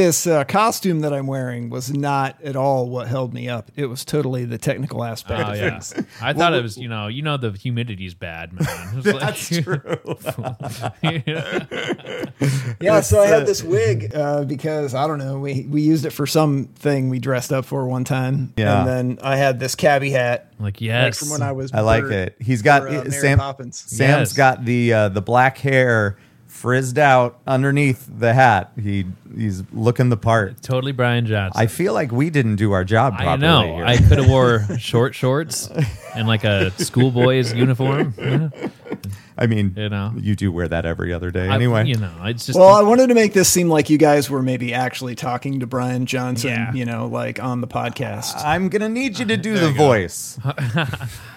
this uh, costume that I'm wearing was not at all what held me up. It was totally the technical aspect. Oh of yeah. I thought it was you know you know the humidity's bad, man. It was like- That's true. Yeah, so I had this wig uh, because I don't know. We we used it for something we dressed up for one time. Yeah. and then I had this cabbie hat. like like yes, from when I was. I like it. He's got or, uh, Mary Sam. Poppins. Sam's Yes. got the uh, the black hair frizzed out underneath the hat. He he's looking the part. totally Brian Johnson. I feel like we didn't do our job properly. I know. here. I could have wore short shorts and like a schoolboy's uniform. Yeah, I mean, You know. you do wear that every other day I- anyway. you know, it's just Well, I wanted to make this seem like you guys were maybe actually talking to Brian Johnson, Yeah. you know, like on the podcast. I'm gonna need you to uh, do the voice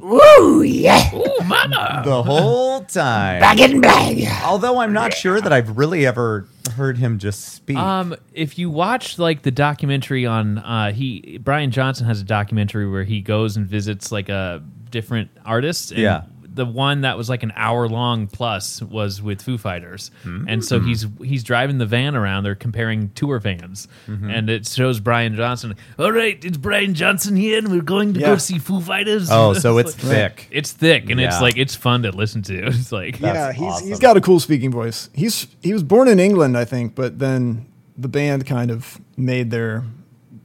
Woo, yeah. Ooh, mama. the whole time. Back in black. Although I'm not sure that I've really ever heard him just speak. Um, if you watch like the documentary on uh, he Brian Johnson has a documentary where he goes and visits like a different artists. And Yeah. The one that was like an hour long plus was with Foo Fighters, Hmm. and so he's he's driving the van around. They're comparing tour vans, Mm-hmm. and it shows Brian Johnson. All right, it's Brian Johnson here, and we're going to Yeah. go see Foo Fighters. oh, so it's thick. It's thick and it's like it's fun to listen to. It's like Yeah, That's he's awesome. he's got a cool speaking voice. He's he was born in England, I think, but then the band kind of made their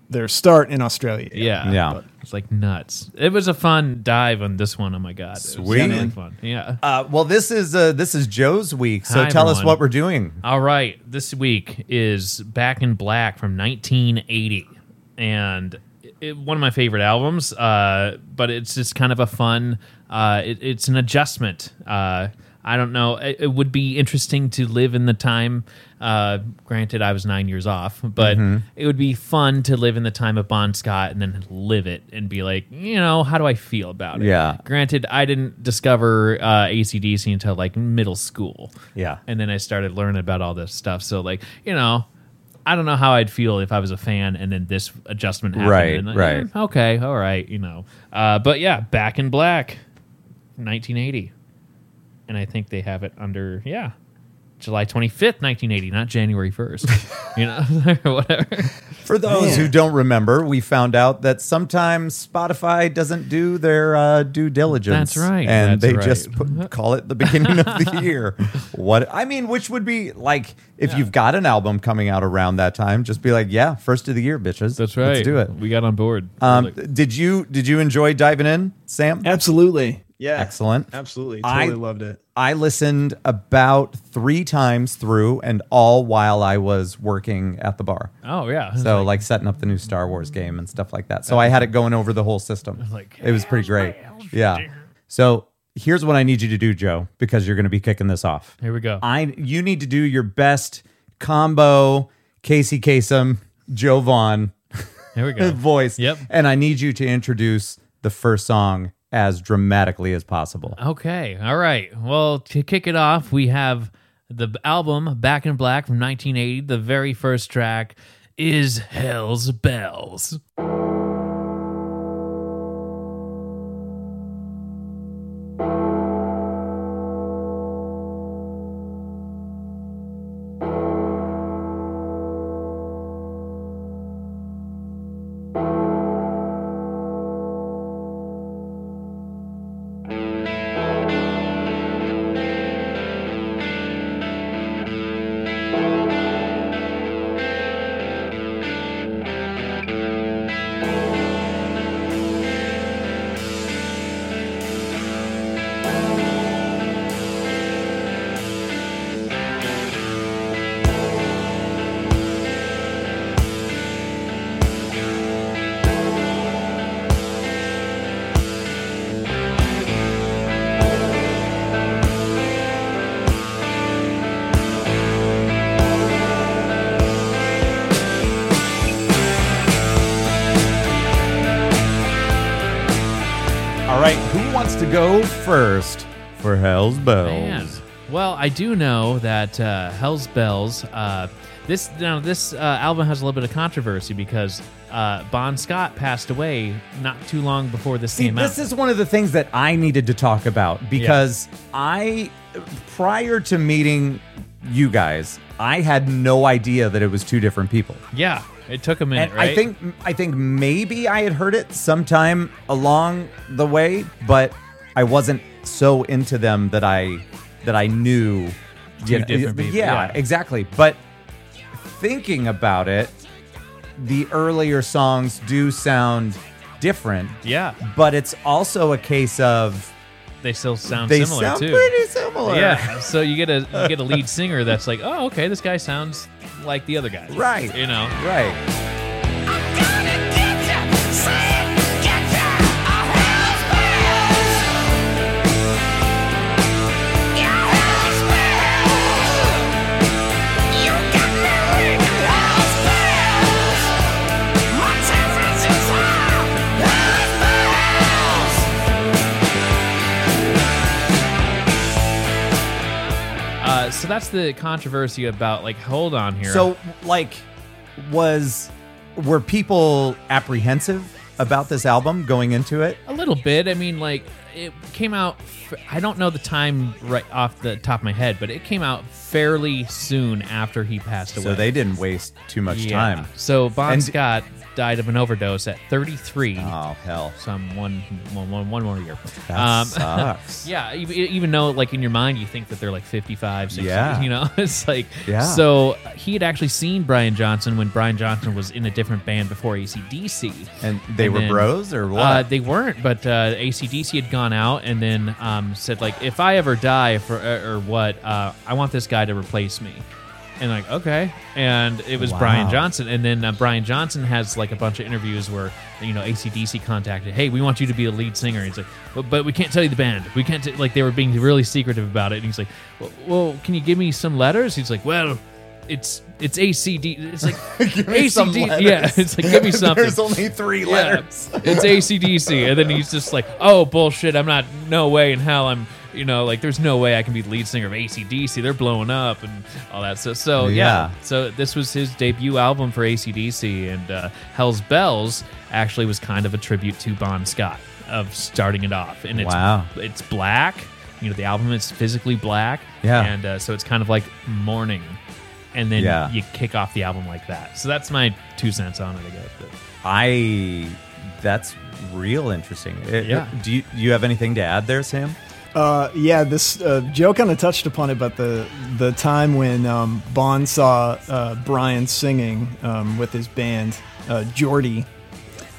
their start in Australia. Yeah. Yeah. It's like nuts. It was a fun dive on this one. Oh my god. It was Sweet. really fun. Yeah. Uh, well, this is uh, this is Joe's week, so Hi, tell us what we're doing. All right. This week is Back in Black from 1980. And it, one of my favorite albums, uh, but it's just kind of a fun, uh, it, it's an adjustment. Uh, I don't know. It, it would be interesting to live in the time. Uh, granted, I was nine years off, but Mm-hmm. it would be fun to live in the time of Bon Scott and then live it and be like, you know, how do I feel about it? Yeah. Granted, I didn't discover uh, ACDC until like middle school. Yeah. And then I started learning about all this stuff. So, like, you know, I don't know how I'd feel if I was a fan and then this adjustment happened. Right, And, like, right. eh, okay, all right, you know. Uh, but yeah, Back in Black, 1980. And I think they have it under, yeah, July 25th, 1980, not January 1st. you know, or whatever. For those who don't remember, we found out that sometimes Spotify doesn't do their uh, due diligence. That's right, and that's they right. just put, call it the beginning of the year. What I mean, which would be like if you've got an album coming out around that time, just be like, yeah, first of the year, bitches. That's right. Let's do it. We got on board. Um, Like, did you did you enjoy diving in, Sam? Absolutely. Yeah. Excellent. Absolutely. I- Totally loved it. I listened about three times through, and all while I was working at the bar. oh, yeah. So like setting up the new Star Wars game and stuff like that. So I had it going over the whole system. like, it was pretty great. Yeah. So here's what I need you to do, Joe, because you're going to be kicking this off. Here we go. I you need to do your best combo Casey Kasem, Joe Vaughn Here we go. voice. Yep. And I need you to introduce the first song as dramatically as possible. Okay. All right. Well, to kick it off, we have the album Back in Black from 1980. The very first track is Hell's Bells. I do know that uh, Hell's Bells. Uh, this now this uh, album has a little bit of controversy because uh, Bon Scott passed away not too long before this See, came this out. is one of the things that I needed to talk about because I, prior to meeting you guys, I had no idea that it was two different people. Yeah, it took a minute, And right? I think I think maybe I had heard it sometime along the way, but I wasn't so into them that I that I knew. Two you know, different people, yeah, yeah. exactly. But thinking about it, the earlier songs do sound different. yeah, But it's also a case of they still sound they similar sound too. pretty similar. Yeah, so you get a you get a lead singer that's like, oh, okay, this guy sounds like the other guy, Right. You know, Right. That's the controversy about like, hold on here. So, like, was were people apprehensive about this album going into it? A little bit. I mean, like it came out. I don't know the time right off the top of my head, but it came out fairly soon after he passed away. So they didn't waste too much Yeah. time. So Bon And- Scott died of an overdose at 33. Oh hell, Some one, one, one, one more year. that Um, sucks. Yeah, even, even though like in your mind you think that they're like 55, 60, Yeah. you know, it's like Yeah. So he had actually seen Brian Johnson when Brian Johnson was in a different band before ACDC. And they were then- bros or what? Uh, they weren't, but uh, ACDC had gone out and then um, said like, if I ever die for or, or what, uh, I want this guy to replace me. And like, okay, and it was Wow. Brian Johnson, and then uh, Brian Johnson has like a bunch of interviews where you know ACDC contacted, hey, we want you to be a lead singer. He's like, but, but we can't tell you the band. We can't t-, like they were being really secretive about it. And he's like, well, well, can you give me some letters? He's like, well, it's it's ACD. It's like ACD. Yeah, it's like give me something. There's only three Yeah, letters. it's ACDC. And then he's just like, oh, bullshit. I'm not, no way in hell I'm, you know, like there's no way I can be the lead singer of ACDC. They're blowing up and all that stuff. So, yeah. Yeah. So this was his debut album for ACDC. And uh, Hell's Bells actually was kind of a tribute to Bon Scott of starting it off. And it's, Wow. it's black. You know, the album is physically black. Yeah. And uh, so it's kind of like mourning. And then Yeah. you kick off the album like that. So that's my two cents on it, I guess. But. I. That's real interesting. It- Yeah. Do you, do you have anything to add there, Sam? Uh, yeah, this uh, Joe kind of touched upon it, but the the time when um, Bond saw uh, Brian singing um, with his band, uh, Geordie,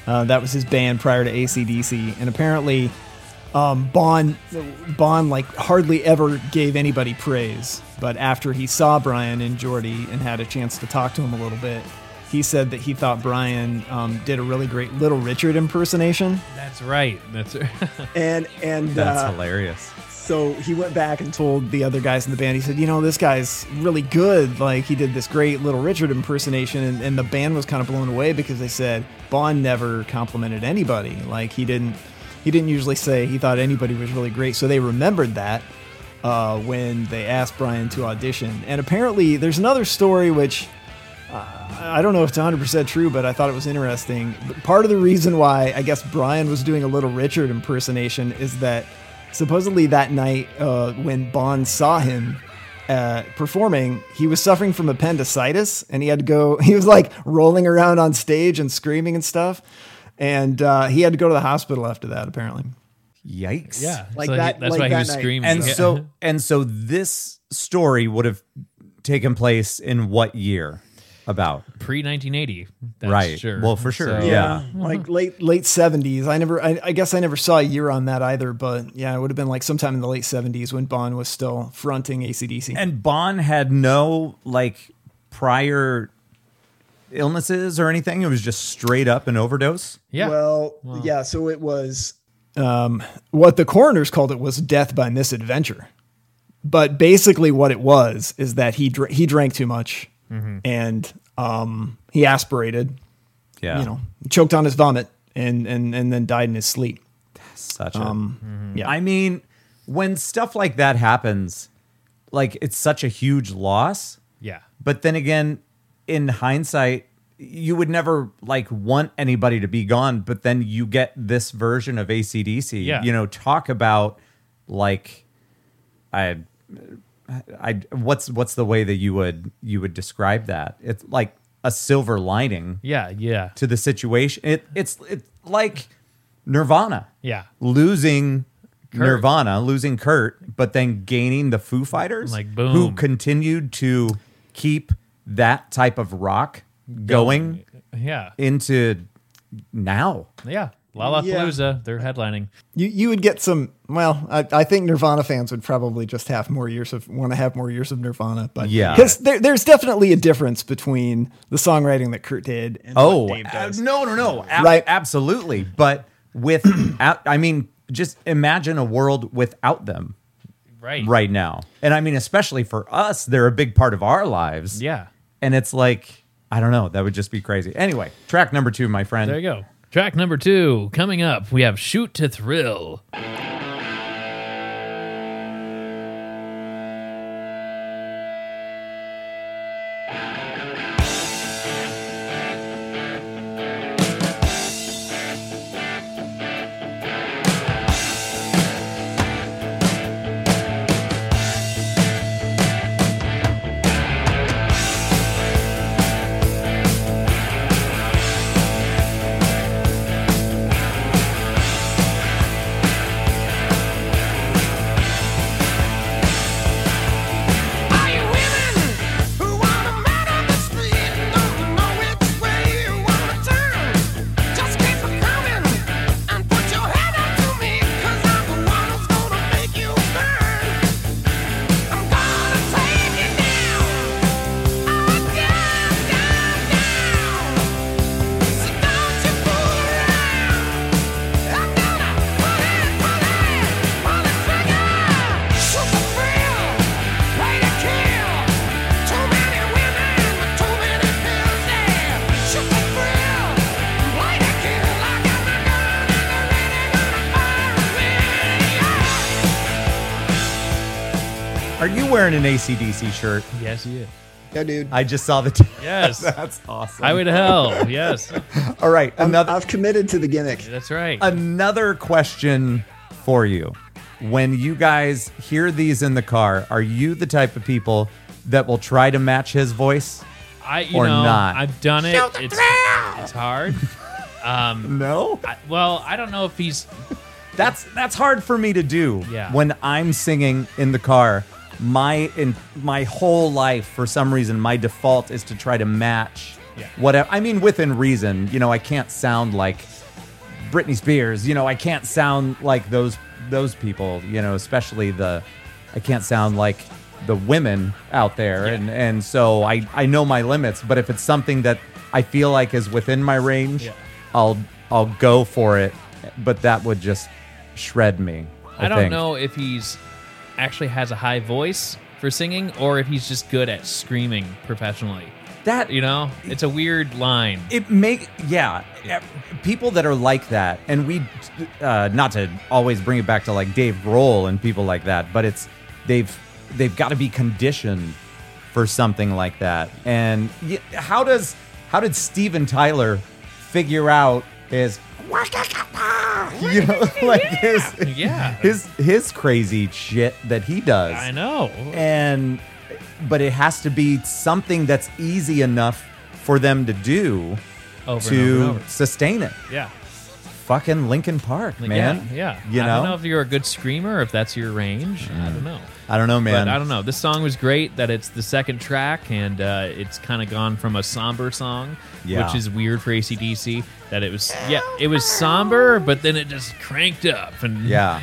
uh, that was his band prior to ACDC, and apparently um, Bond Bond like hardly ever gave anybody praise, but after he saw Brian and Geordie and had a chance to talk to him a little bit. He said that he thought Brian um, did a really great Little Richard impersonation, That's right. That's and and That's uh, hilarious. so he went back and told the other guys in the band, he said, you know, this guy's really good. Like, he did this great Little Richard impersonation. And, and the band was kind of blown away because they said Bond never complimented anybody. Like, he didn't. He didn't usually say he thought anybody was really great, so they remembered that uh, when they asked Brian to audition. And apparently, there's another story which I don't know if it's 100% true, but I thought it was interesting. But Part of the reason why I guess Brian was doing a Little Richard impersonation is that supposedly that night uh, when Bond saw him uh, performing, he was suffering from appendicitis and he had to go, he was like rolling around on stage and screaming and stuff. And uh, he had to go to the hospital after that, apparently. Yikes. yeah. Like so he- that- that's like why he was night. screaming. And Yeah. so and so this story would have taken place in what year? About pre 1980. Right. Sure. Well, for sure, So- yeah. Like late late seventies. I never. I, I guess I never saw a year on that either. But yeah, it would have been like sometime in the late seventies when Bond was still fronting ACDC. and Bond had no like prior illnesses or anything. It was just straight up an overdose. Yeah. Well, yeah. So it was um, what the coroners called it was death by misadventure. But basically, what it was is that he dr- he drank too much and um, he aspirated. Yeah. You know, choked on his vomit and and and then died in his sleep. such a Um, Yeah. I mean, when stuff like that happens, like it's such a huge loss. yeah. But then again, in hindsight, you would never like want anybody to be gone, but then you get this version of ACDC. Yeah. You know, talk about like I I what's what's the way that you would you would describe that? It's like a silver lining Yeah, yeah, to the situation. It it's it's like Nirvana yeah. losing Nirvana, losing Kurt, but then gaining the Foo Fighters, Like, boom. who continued to keep that type of rock going Yeah, into now. yeah. Lollapalooza, they're headlining. You you would get some. Well, I, I think Nirvana fans would probably just have more years of want to have more years of Nirvana, but Yeah. because there, there's definitely a difference between the songwriting that Kurt did and Oh, what Dave does. uh, no, no, no. Ab- Right. Absolutely. But with, I mean, just imagine a world without them Right. right now. And I mean, especially for us, they're a big part of our lives. Yeah. And it's like, I don't know. That would just be crazy. Anyway, track number two, my friend. There you go. Track number two coming up. We have "Shoot to Thrill." Are you wearing an ACDC shirt? Yes, he is. Yeah, dude. I just saw the. T- Yes. That's awesome. Highway to Hell. Yes. All right. I'm, Another, I've committed to the gimmick. That's right. another question for you. When you guys hear these in the car, are you the type of people that will try to match his voice? I you or know not. I've done it. It's it's hard. Um, No. I, well, I don't know if he's That's that's hard for me to do. Yeah. When I'm singing in the car, my in my whole life, for some reason, my default is to try to match Yeah. whatever. I mean, within reason. You know, I can't sound like Britney Spears. You know, I can't sound like those those people. You know, especially the I can't sound like the women out there, Yeah. and and so I I know my limits. But if it's something that I feel like is within my range, Yeah. I'll I'll go for it. But that would just shred me. I, I don't think. know if he's actually has a high voice for singing or if he's just good at screaming professionally. that. You know, it's a weird line. it make yeah people that are like that and we uh not to always bring it back to like dave grohl and people like that but it's they've they've got to be conditioned for something like that and how does how did steven tyler figure out his you know like his Yeah. his his crazy shit that he does I know. and but it has to be something that's easy enough for them to do Over to and over and over. sustain it. Yeah. Fucking Linkin Park, Like, man. Yeah. yeah. You I know? don't know if you're a good screamer or if that's your range. I don't mm. know. I don't know, man. But I don't know. This song was great. That it's the second track, and uh, it's kind of gone from a somber song, Yeah. which is weird for ACDC. That it was, yeah, it was somber, but then it just cranked up, and Yeah.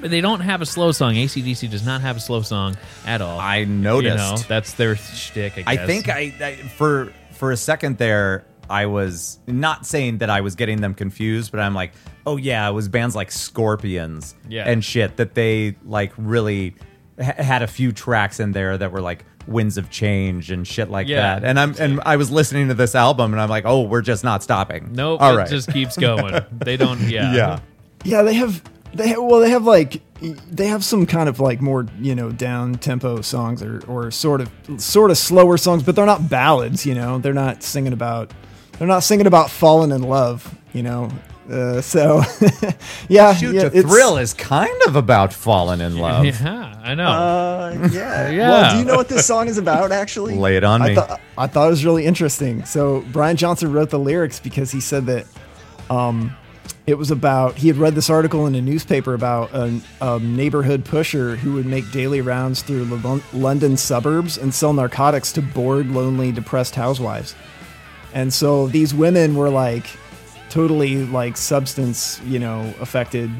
But they don't have a slow song. ACDC does not have a slow song at all. I noticed. You know, that's their shtick. I, I think I, I for for a second there I was not saying that I was getting them confused, but I'm like, oh yeah, it was bands like Scorpions Yeah. and shit that they like really ha- had a few tracks in there that were like winds of change and shit like Yeah. that. And I'm and I was listening to this album and I'm like, oh, we're just not stopping. Nope. All it right. just keeps going. they don't. Yeah. yeah. Yeah, they have they have, well they have like they have some kind of like more you know down tempo songs or or sort of sort of slower songs, but they're not ballads. You know, they're not singing about they're not singing about falling in love. You know, Uh, so, yeah, Shoot yeah, to it's- Thrill is kind of about falling in love. Yeah, I know. Uh, yeah. Yeah. Well, do you know what this song is about? Actually, Lay it on I me. Thought, I thought it was really interesting. So Brian Johnson wrote the lyrics because he said that um, it was about he had read this article in a newspaper about a, a neighborhood pusher who would make daily rounds through Lon- London suburbs and sell narcotics to bored, lonely, depressed housewives. And so these women were like totally like substance, you know, affected.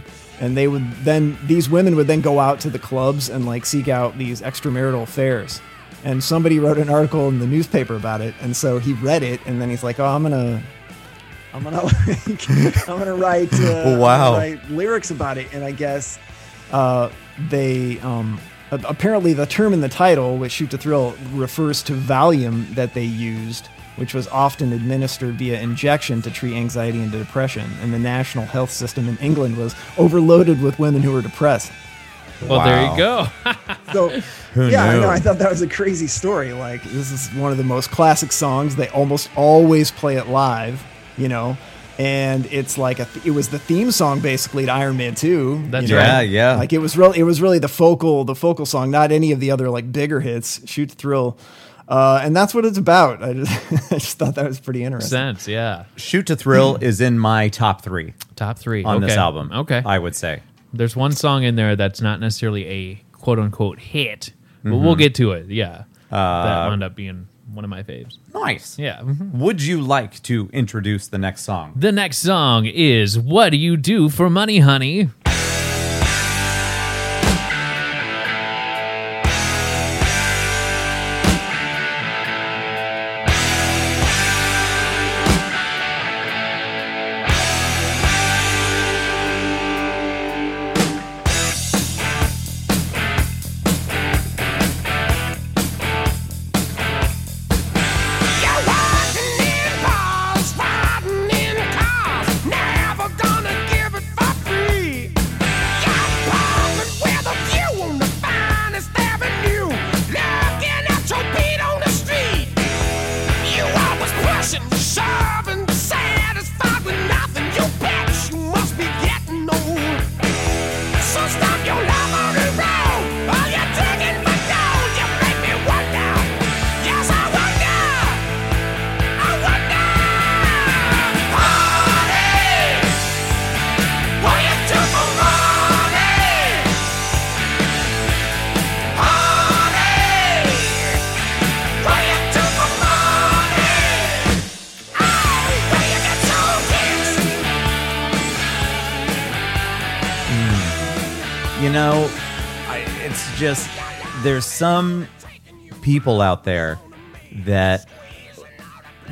And they would then, these women would then go out to the clubs and like seek out these extramarital affairs. And somebody wrote an article in the newspaper about it. And so he read it and then he's like, oh, I'm going to. I'm gonna, I'm gonna write, uh, Wow. gonna write lyrics about it, and I guess uh, they um, apparently the term in the title, which "Shoot to Thrill," refers to Valium that they used, which was often administered via injection to treat anxiety and depression. And the national health system in England was overloaded with women who were depressed. well, there you go. So, Who yeah, I know. I thought that was a crazy story. Like, this is one of the most classic songs. They almost always play it live, you know. And it's like a, it was the theme song basically to Iron Man 2. That's you know? right. Yeah, yeah. Like it was really, it was really the focal, the focal song, not any of the other like bigger hits. Shoot to Thrill, uh, and that's what it's about. I just, I just thought that was pretty interesting. Sense, yeah. Shoot to Thrill is in my top three Top three on this album. Okay. I would say. There's one song in there that's not necessarily a quote unquote hit, but Mm-hmm. we'll get to it. Yeah. Uh, that wound up being one of my faves. Nice. Yeah. mhm. Would you like to introduce the next song? The next song is What Do You Do for Money, Honey? Some people out there that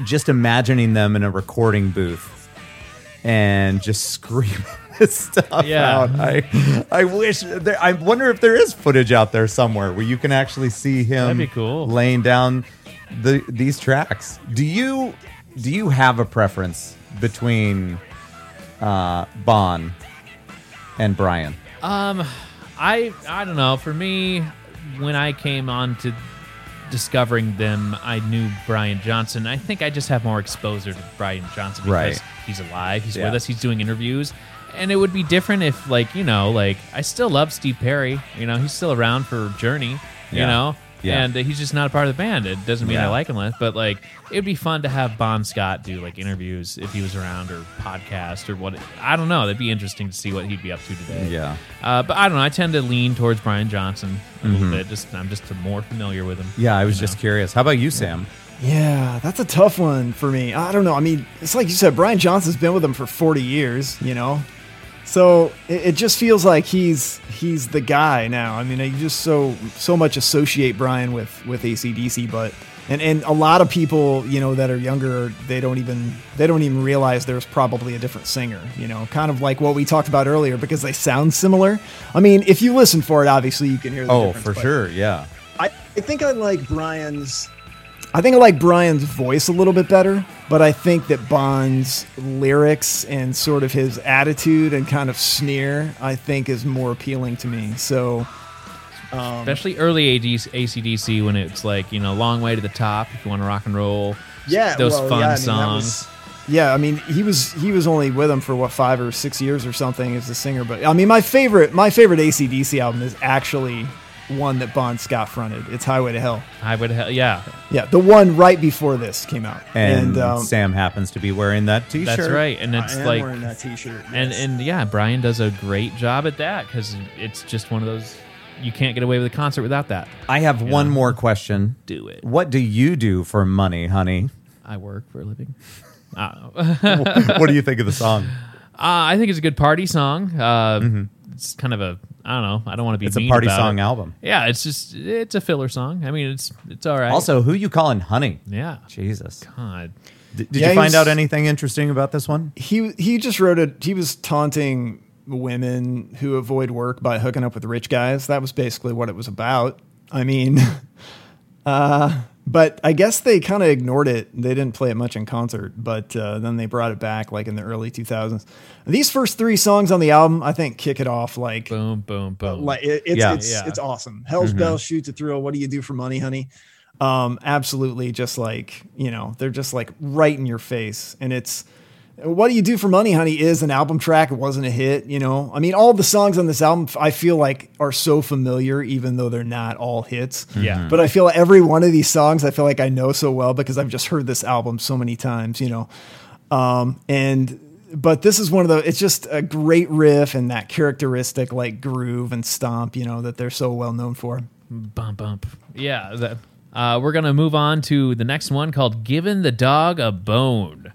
just imagining them in a recording booth and just screaming this stuff Yeah. out. I I wish there, I wonder if there is footage out there somewhere where you can actually see him That'd be cool. laying down the these tracks. Do you do you have a preference between uh, Bon and Brian? Um, I I don't know. For me, when I came on to discovering them, I knew Brian Johnson. I think I just have more exposure to Brian Johnson because Right. he's alive. He's Yeah. with us. He's doing interviews. And it would be different if, like, you know, like I still love Steve Perry. You know, he's still around for Journey. You Yeah. know, Yeah. and uh, he's just not a part of the band. It doesn't mean I Yeah. like him less, but like it'd be fun to have Bon Scott do like interviews if he was around or podcast or what. I don't know. That'd be interesting to see what he'd be up to today. Yeah. Uh, but I don't know. I tend to lean towards Brian Johnson a little bit. Just I'm just more familiar with him. Mm-hmm. Yeah, I was you just know? curious. How about you, Sam? Yeah, that's a tough one for me. I don't know. I mean, it's like you said, Brian Johnson's been with them for 40 years, you know? So it, it just feels like he's he's the guy now. I mean, you just so so much associate Brian with with ACDC, but and and a lot of people, you know, that are younger, they don't even they don't even realize there's probably a different singer, you know, kind of like what we talked about earlier because they sound similar. I mean, if you listen for it, obviously you can hear the Oh, difference, for sure. Yeah. I, I think I like Brian's. I think I like Brian's voice a little bit better, but I think that Bond's lyrics and sort of his attitude and kind of sneer, I think, is more appealing to me. So, um, especially early AD, ACDC when it's like you know long way to the top if you want to rock and roll. yeah, those well, fun yeah, I mean, songs. was- yeah, I mean, he was he was only with them for what five or six years or something as a singer. But I mean, my favorite my favorite ACDC album is actually one that Bon Scott fronted. It's Highway to Hell. Highway to Hell, yeah, Yeah, the one right before this came out. And, um, Sam happens to be wearing that T-shirt. that's right. And I it's am like, wearing that T-shirt. and yes. and yeah, Brian does a great job at that because it's just one of those you can't get away with a concert without that. I have one more question. Do it. What do you do for money, honey? I work for a living. I don't know. what do you think of the song? Uh, I think it's a good party song. Uh, It's kind of a I don't know. I don't want to be. It's a party about song it. album. Yeah, it's just it's a filler song. I mean, it's it's all right. Also, who you calling honey? yeah. Jesus. God. D- did Yeah, you find was- out anything interesting about this one? he he just wrote it. He was taunting women who avoid work by hooking up with rich guys. That was basically what it was about. I mean, uh, but I guess they kind of ignored it. They didn't play it much in concert, but uh, then they brought it back like in the early 2000s. These first three songs on the album, I think, kick it off like Boom, boom, boom. like it, it's Yeah. it's Yeah. it's awesome. Hell's Bell shoots a thrill. What do you do for money, honey? Um, absolutely, just like you know, they're just like right in your face, and it's what do you do for money, honey? Is an album track. It wasn't a hit, you know. I mean, all the songs on this album, I feel like are so familiar, even though they're not all hits. Yeah. But I feel like every one of these songs, I feel like I know so well because I've just heard this album so many times, you know. Um, and but this is one of the it's just a great riff and that characteristic like groove and stomp, you know, that they're so well known for. bump, bump. Yeah. That, uh, we're gonna move on to the next one called "Giving the Dog a Bone."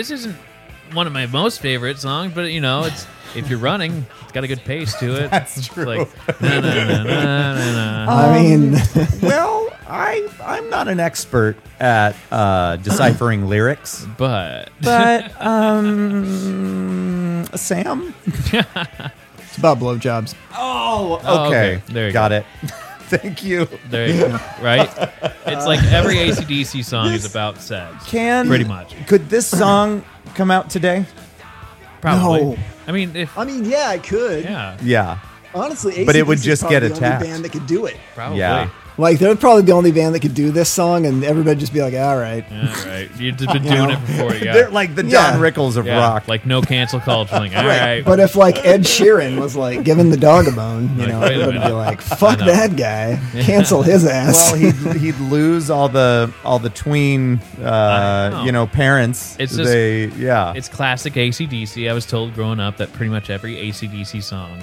This isn't one of my most favorite songs, but you know, it's if you're running, it's got a good pace to it. That's It's true. like, na, na, na, na, na, na. I mean, well, I I'm not an expert at uh, deciphering lyrics, but but um, Sam. it's about blowjobs. Oh, Oh, okay. okay. There you Got it. Thank you. there you go. Right? It's like every ACDC song is about sex. Can Pretty much. Could this song come out today? Probably. No. I mean, if I mean, yeah, I could. yeah, Yeah. Honestly, But it would AC/DC is just probably get the attacked. Only band that could do it. probably. Yeah. Like they're probably the only band that could do this song, and everybody just be like, "All right." Yeah, right. You've just been doing it before you They're like the Yeah. Don Rickles of yeah, rock. Like no cancel culture. Like, all right. But if like Ed Sheeran was like giving the dog a bone, you Like, know, wait everybody would be like, "Fuck know. that guy, cancel his ass." well, he'd, he'd lose all the all the tween, uh, know. you know, parents. It's just- they, yeah. It's classic ACDC. I was told growing up that pretty much every ACDC song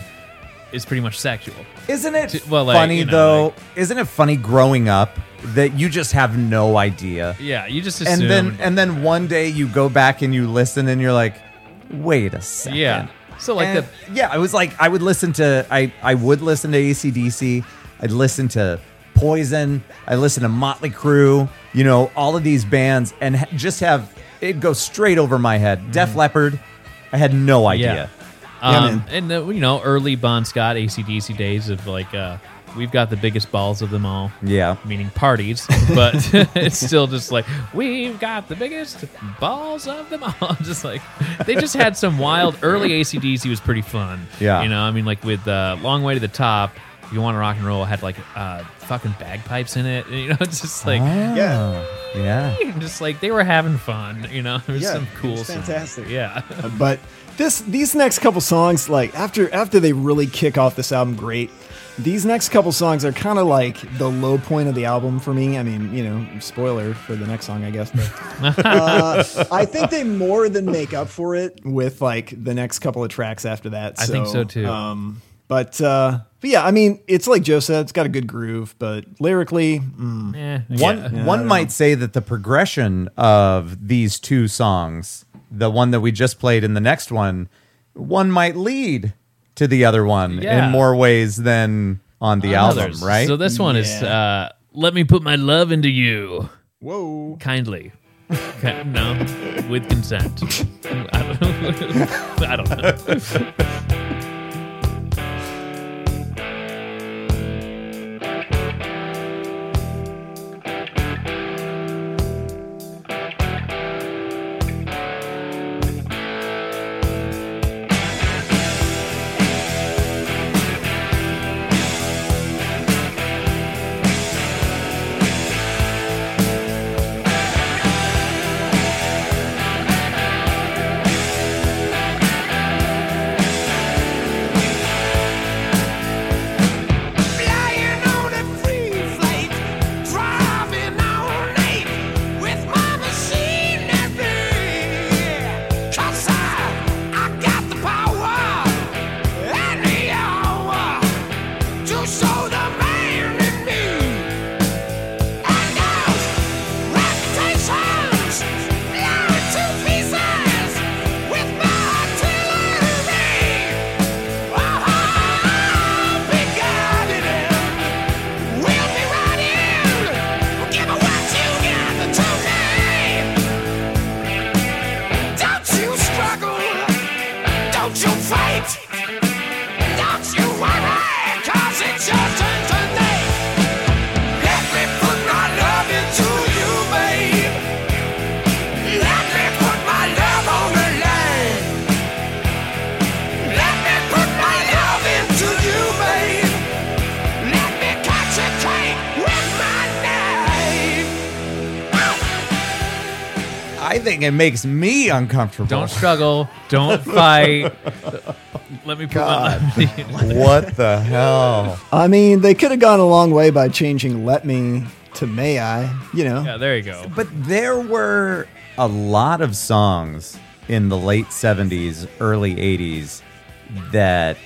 is pretty much sexual. Isn't it T- well, like, funny you know, though? like- isn't it funny growing up that you just have no idea, Yeah, you just assume. and then and then one day you go back and you listen and you're like, wait a second. yeah. So like And, the yeah, I was like, I would listen to, I, I would listen to ACDC. I'd listen to Poison. I listen to Motley Crue. You know, all of these bands, and ha- just have it go straight over my head. Def mm-hmm. Leppard. I had no idea. Yeah. Yeah, Um, man. and the, you know, early Bon Scott ACDC days of like, uh, we've got the biggest balls of them all. Yeah. Meaning parties, but it's still just like we've got the biggest balls of them all. Just like they just had some wild early ACDC was pretty fun. Yeah. you know, I mean, like with uh, Long Way to the Top, if You Want to Rock and Roll had like uh, fucking bagpipes in it. You know, it's just like Yeah. yeah. just like they were having fun. You know, there's Yeah, some cool, was songs. fantastic. Yeah, but this these next couple songs like after after they really kick off this album great these next couple songs are kind of like the low point of the album for me i mean you know spoiler for the next song i guess but uh, i think they more than make up for it with like the next couple of tracks after that I think so, too. um but uh but yeah i mean it's like joe said it's got a good groove but lyrically mm, Eh, One yeah. one might say that the progression of these two songs, the one that we just played and the next one, one might lead to the other one Yeah. in more ways than on the album, right? So this one is uh, "Let Me Put My Love Into You." whoa Kindly, Okay, no, with consent. I don't, I don't know. I think it makes me uncomfortable. Don't struggle. Don't fight. Let me put my love into you. what the hell? i mean they could have gone a long way by changing let me to may i you know Yeah, there you go. But there were a lot of songs in the late 70s, early 80s that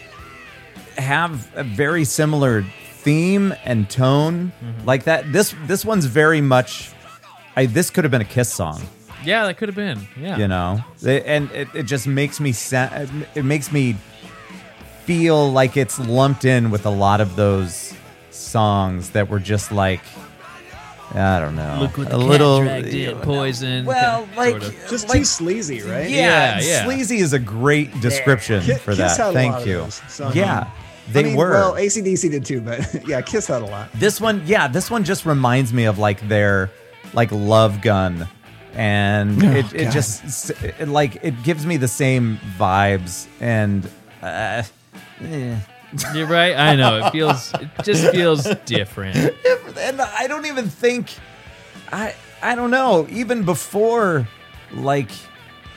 have a very similar theme and tone mm-hmm. like that. This this one's very much I this could have been a Kiss song, Yeah, that could have been. Yeah. you know. It- and it, it just makes me sa- it makes me feel like it's lumped in with a lot of those songs that were just like I don't know. Look what a cat little dragged in. Poison. well, kind- like sort of. just like, too sleazy right yeah, Yeah, yeah. sleazy is a great description Ki- for Kiss that. had a Thank lot of you. those, so- yeah, they I mean, were. Well, ACDC did too, but yeah, Kiss had a lot. this one, yeah, this one just reminds me of like their like Love Gun, and Oh, it, it God. just it, like it gives me the same vibes and. Uh, eh. You're right. I know. It feels. It just feels different. and I don't even think I I don't know even before like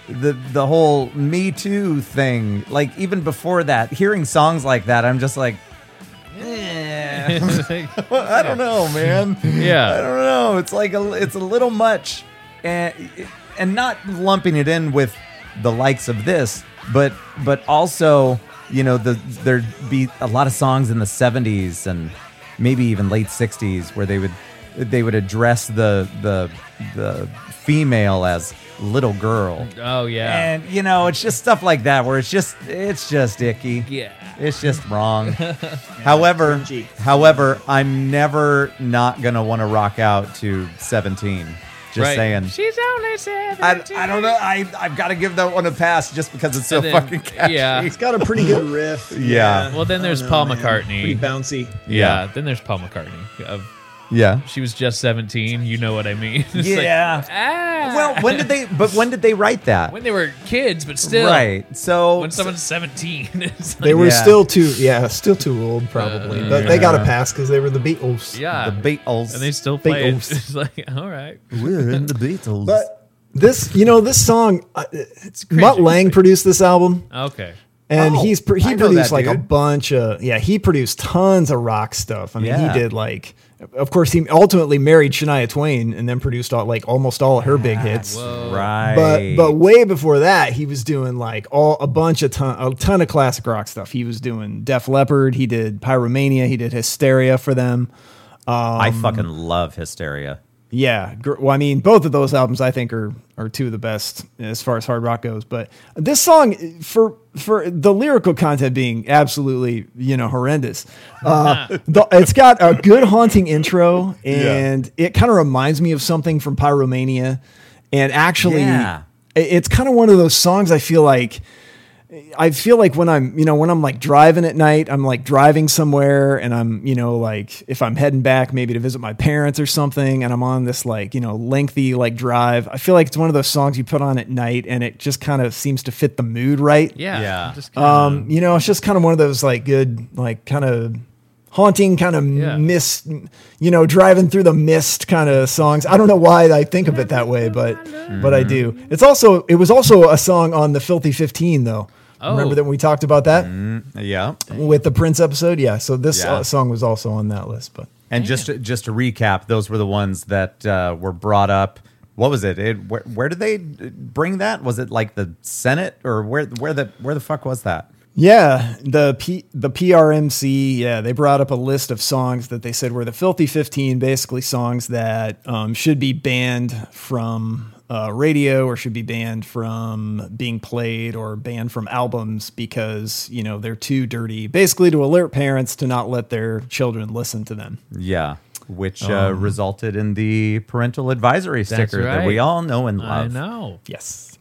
the the whole Me Too thing like even before that hearing songs like that I'm just like eh. I don't know man yeah I don't know it's like a it's a little much and and not lumping it in with the likes of this but but also you know the there'd be a lot of songs in the 70s and maybe even late 60s where they would they would address the the the female as little girl Oh yeah. and you know it's just stuff like that where it's just it's just icky Yeah. it's just wrong. however, however, I'm never not gonna want to rock out to 17. Just Right. saying. She's only seven. I, I don't know. I I've got to give that one a pass just because it's so And then- fucking catchy. yeah. It's got a pretty good riff. Yeah. Well, then I there's don't Paul man. McCartney. Pretty bouncy. Yeah. Then there's Paul McCartney of Yeah. She was just 17. You know what I mean? It's like, Yeah. ah. Well, when did they? But when did they write that? when they were kids, but still, right. So when someone's 17, it's like, They were Yeah. still too, yeah, still too old probably, Uh, but they got a pass because they were the Beatles. yeah, the Beatles. and they still play it. Beatles. It's like, all right, We're in the Beatles. But this, you know, this song, uh, cringy. Mutt Lange produced this album, okay. and Oh, he's pr- I he know produced that like a dude. bunch of yeah, he produced tons of rock stuff. I mean, Yeah. he did like, of course, he ultimately married Shania Twain and then produced all, like almost all her big hits. right. But but way before that, he was doing like all a bunch of ton a ton of classic rock stuff. He was doing Def Leppard, he did Pyromania, he did Hysteria for them. I um, fucking love Hysteria. Yeah, well, I mean, both of those albums I think are are two of the best as far as hard rock goes. But this song, for for the lyrical content being absolutely you know horrendous, uh, the, it's got a good haunting intro, and it kind of reminds me of something from Pyromania. And actually, Yeah. it- it's kind of one of those songs I feel like. I feel like when I'm, you know, when I'm like driving at night, I'm like driving somewhere and I'm, you know, like if I'm heading back maybe to visit my parents or something and I'm on this like, you know, lengthy like drive, I feel like it's one of those songs you put on at night and it just kind of seems to fit the mood right. Yeah, Yeah. Just kinda, Um, you know, it's just kind of one of those like good, like kind of haunting kind of Yeah. mist, you know, driving through the mist kind of songs. I don't know why I think of it that way, but but I do. It's also it was also a song on the Filthy 15 though. Oh. Remember that we talked about that Yeah. with the Prince episode? Yeah. So this Yeah. uh, song was also on that list, but And just to, just to recap, those were the ones that uh, were brought up. What was it? it where, where did they bring that? Was it like the Senate or where where the where the fuck was that? Yeah, the P, the PRMC, yeah, they brought up a list of songs that they said were the filthy 15, basically songs that um, should be banned from uh, radio or should be banned from being played or banned from albums because, you know, they're too dirty, basically to alert parents to not let their children listen to them. Yeah, which uh, resulted in the parental advisory sticker that right. we all know and love. I love. know. Yes.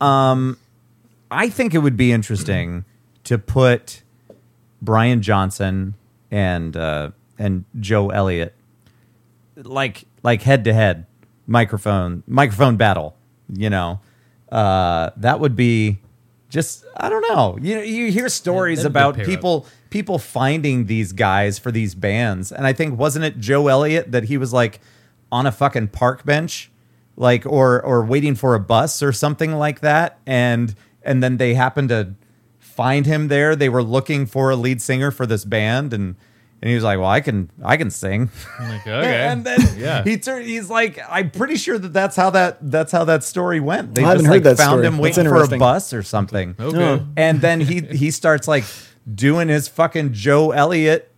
I think it would be interesting to put Brian Johnson and uh, and Joe Elliott like like head to head microphone microphone battle. You know, uh, that would be just I don't know. You you hear stories a about up. people people finding these guys for these bands, and I think wasn't it Joe Elliott that he was like on a fucking park bench, like or or waiting for a bus or something like that, and and then they happened to find him there. They were looking for a lead singer for this band, and and he was like, "Well, I can I can sing." I'm like, okay. And then Yeah. he turned. He's like, I'm pretty sure that that's how that that's how that story went. They I haven't just heard like that found story. him waiting for a bus or something. okay. No. And then he he starts like doing his fucking Joe Elliott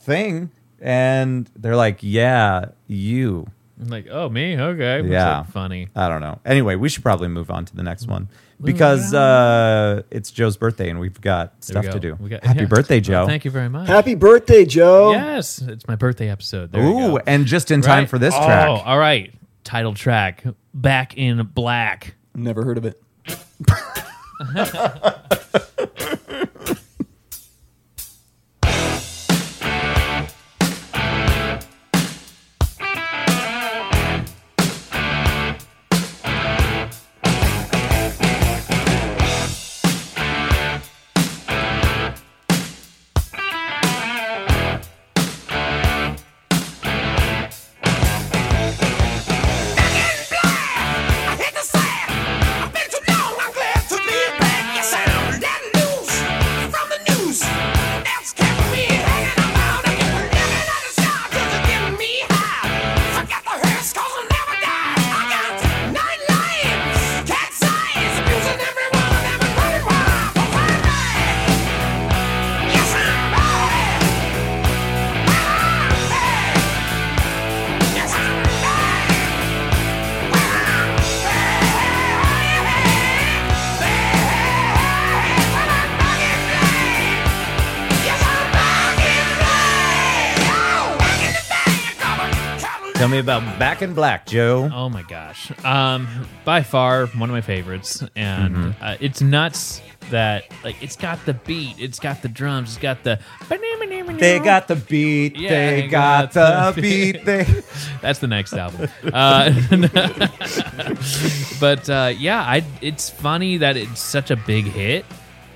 thing, and they're like, "Yeah, you." I'm like, oh, me? Okay. Yeah. like, funny. I don't know. Anyway, we should probably move on to the next one because uh, it's Joe's birthday and we've got There we stuff to do. We got- Happy yeah. birthday, Well, Joe! thank you very much. Happy birthday, Joe. Yes, it's my birthday episode. There we Ooh, go. and just in time Right? for this track. Oh, track. all right. Title track, Back in Black. Never heard of it. me about Back in Black, Joe. Oh my gosh. Um, by far one of my favorites, and Mm-hmm. uh, it's nuts that like it's got the beat, it's got the drums, it's got the They got the beat. Yeah, they got, got the the beat. They. That's the next album. Uh, but uh, yeah, I, it's funny that it's such a big hit.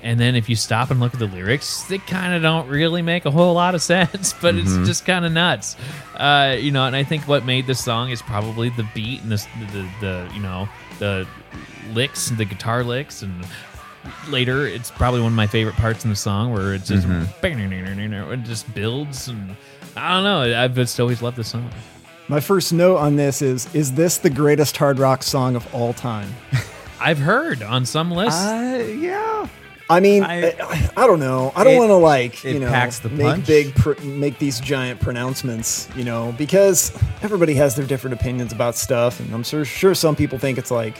And then if you stop and look at the lyrics, they kind of don't really make a whole lot of sense, but Mm-hmm. it's just kind of nuts. Uh, you know, and I think what made this song is probably the beat and the, the, the you know, the licks, the guitar licks. And later, it's probably one of my favorite parts in the song where it just, Mm-hmm. it just builds. And I don't know. I've just always loved this song. My first note on this is: Is this the greatest hard rock song of all time? I've heard on some lists. Uh, yeah. I mean, I- I, I, don't know. I don't want to like you know make punch. big pr- make these giant pronouncements, you know, because everybody has their different opinions about stuff, and I'm sure sure some people think it's like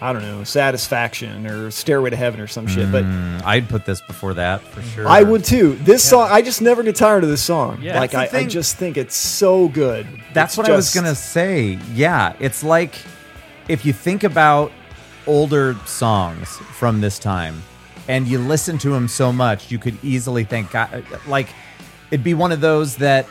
I don't know, Satisfaction or Stairway to Heaven or some shit, but Mm, I'd put this before that for sure. I would too. This song, I just never get tired of this song. Yeah. like I, I just think it's so good. That's It's what I was gonna say. Yeah, it's like if you think about older songs from this time, and you listen to them so much, you could easily think God, uh, like it'd be one of those that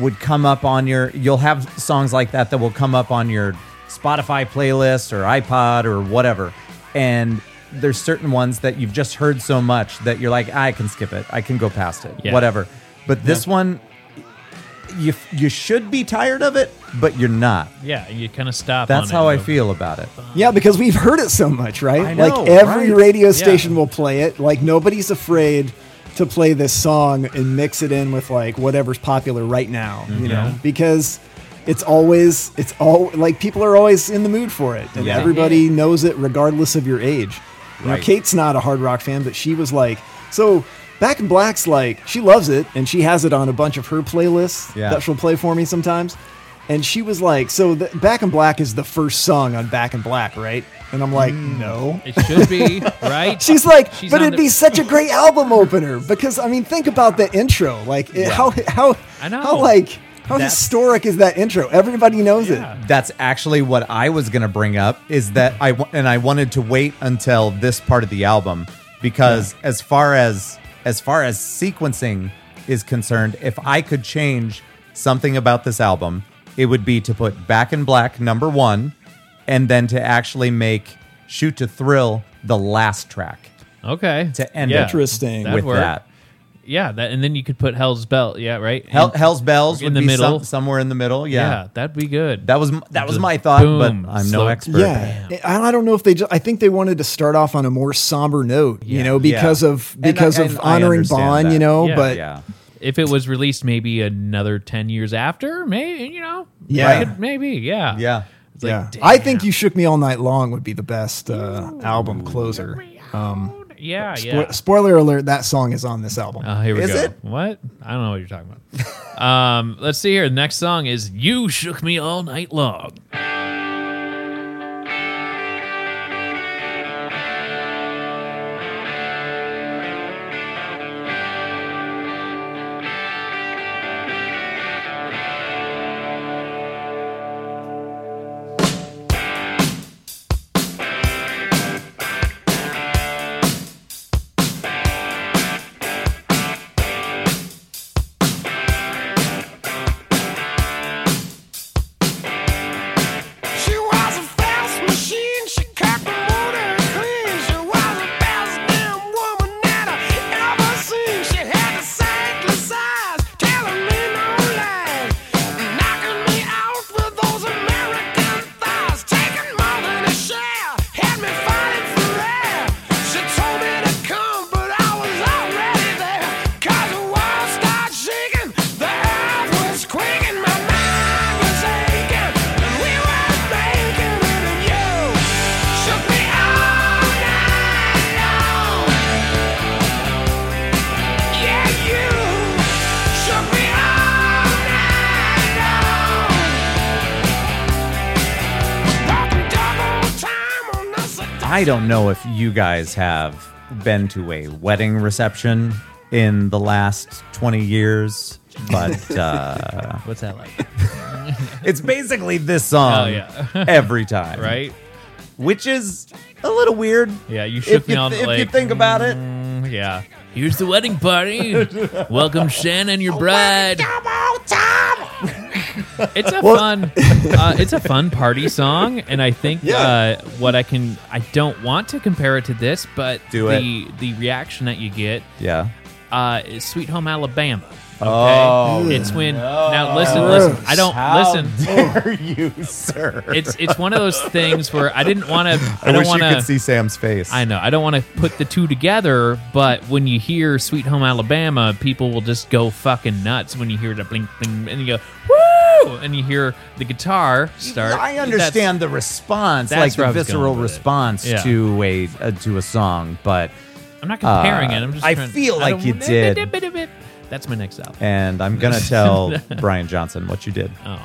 would come up on your. You'll have songs like that that will come up on your Spotify playlist or iPod or whatever, and there's certain ones that you've just heard so much that you're like, I can skip it, I can go past it, Yeah. whatever. But this one, you you should be tired of it, but you're not. Yeah, you kind of stop. That's on how it I and feel about it. Yeah, because we've heard it so much, right? I know, like every right. radio station Yeah. will play it. Like nobody's afraid to play this song and mix it in with like whatever's popular right now, Mm-hmm. you know, because it's always it's all like people are always in the mood for it, and Yeah. everybody knows it regardless of your age. You know, Kate's not a hard rock fan, but she was like, so. Back in Black's like she loves it, and she has it on a bunch of her playlists Yeah. that she'll play for me sometimes. And she was like, "So the, Back in Black is the first song on Back in Black, right?" And I'm like, Mm. "No." It should be right. She's like, She's "But it'd the- be such a great album opener because I mean, think about the intro. Like, it, Yeah. how how I know. how like how That's- historic is that intro? Everybody knows Yeah. it. That's actually what I was gonna bring up. Is that I and I wanted to wait until this part of the album because as far as as far as sequencing is concerned, if I could change something about this album, it would be to put Back in Black number one, and then to actually make Shoot to Thrill the last track. okay. To end yeah. it Interesting. That'd with work. that. Yeah, that, and then you could put Hell's Bell. Yeah, right. Hell, And- Hell's Bells in would the be middle. some- somewhere in the middle. yeah. Yeah, that'd be good. that was m- that was Just my thought, boom, but I'm slow- no expert. Yeah, I I don't know if they. Just, I think they wanted to start off on a more somber note, you know, because Yeah. of And I- because and of I honoring understand Bon, that. you know. Yeah. but yeah. if it was released maybe another ten years after, maybe you know. Yeah. Right? maybe. Yeah. Yeah. It's like, yeah. I think you shook me all night long would be the best uh, album closer. Um, Yeah, spo- yeah. spoiler alert: that song is on this album. Oh, here we Is go. it? What? I don't know what you're talking about. um, let's see here. The next song is "You Shook Me All Night Long." I don't know if you guys have been to a wedding reception in the last 20 years, but uh, What's that like? it's basically this song Oh, yeah. every time. right? Which is a little weird. Yeah, you shook If me you, all if like, you think about it. mm, yeah. Here's the wedding party. Welcome Shannon, your bride. It's a fun, uh, it's a fun party song, and I think Yeah. uh, what I can, I don't want to compare it to this, but Do the the reaction that you get Yeah. uh, is "Sweet Home Alabama." Okay, Oh, it's when now listen, listen. I don't How listen. dare you, sir? It's it's one of those things where I didn't want to. I, I, don't wish want you could to. see Sam's face. I know. I don't want to put the two together, but when you hear Sweet Home Alabama, people will just go fucking nuts when you hear the blink, bling, and you go, woo! And you hear the guitar start. I understand the response, that's like where I the was visceral with it. response Yeah. to a uh, to a song, but I'm not comparing Uh, it. I'm just I trying- feel like don't- you did. That's my next album. and I'm gonna tell Brian Johnson what you did. Oh,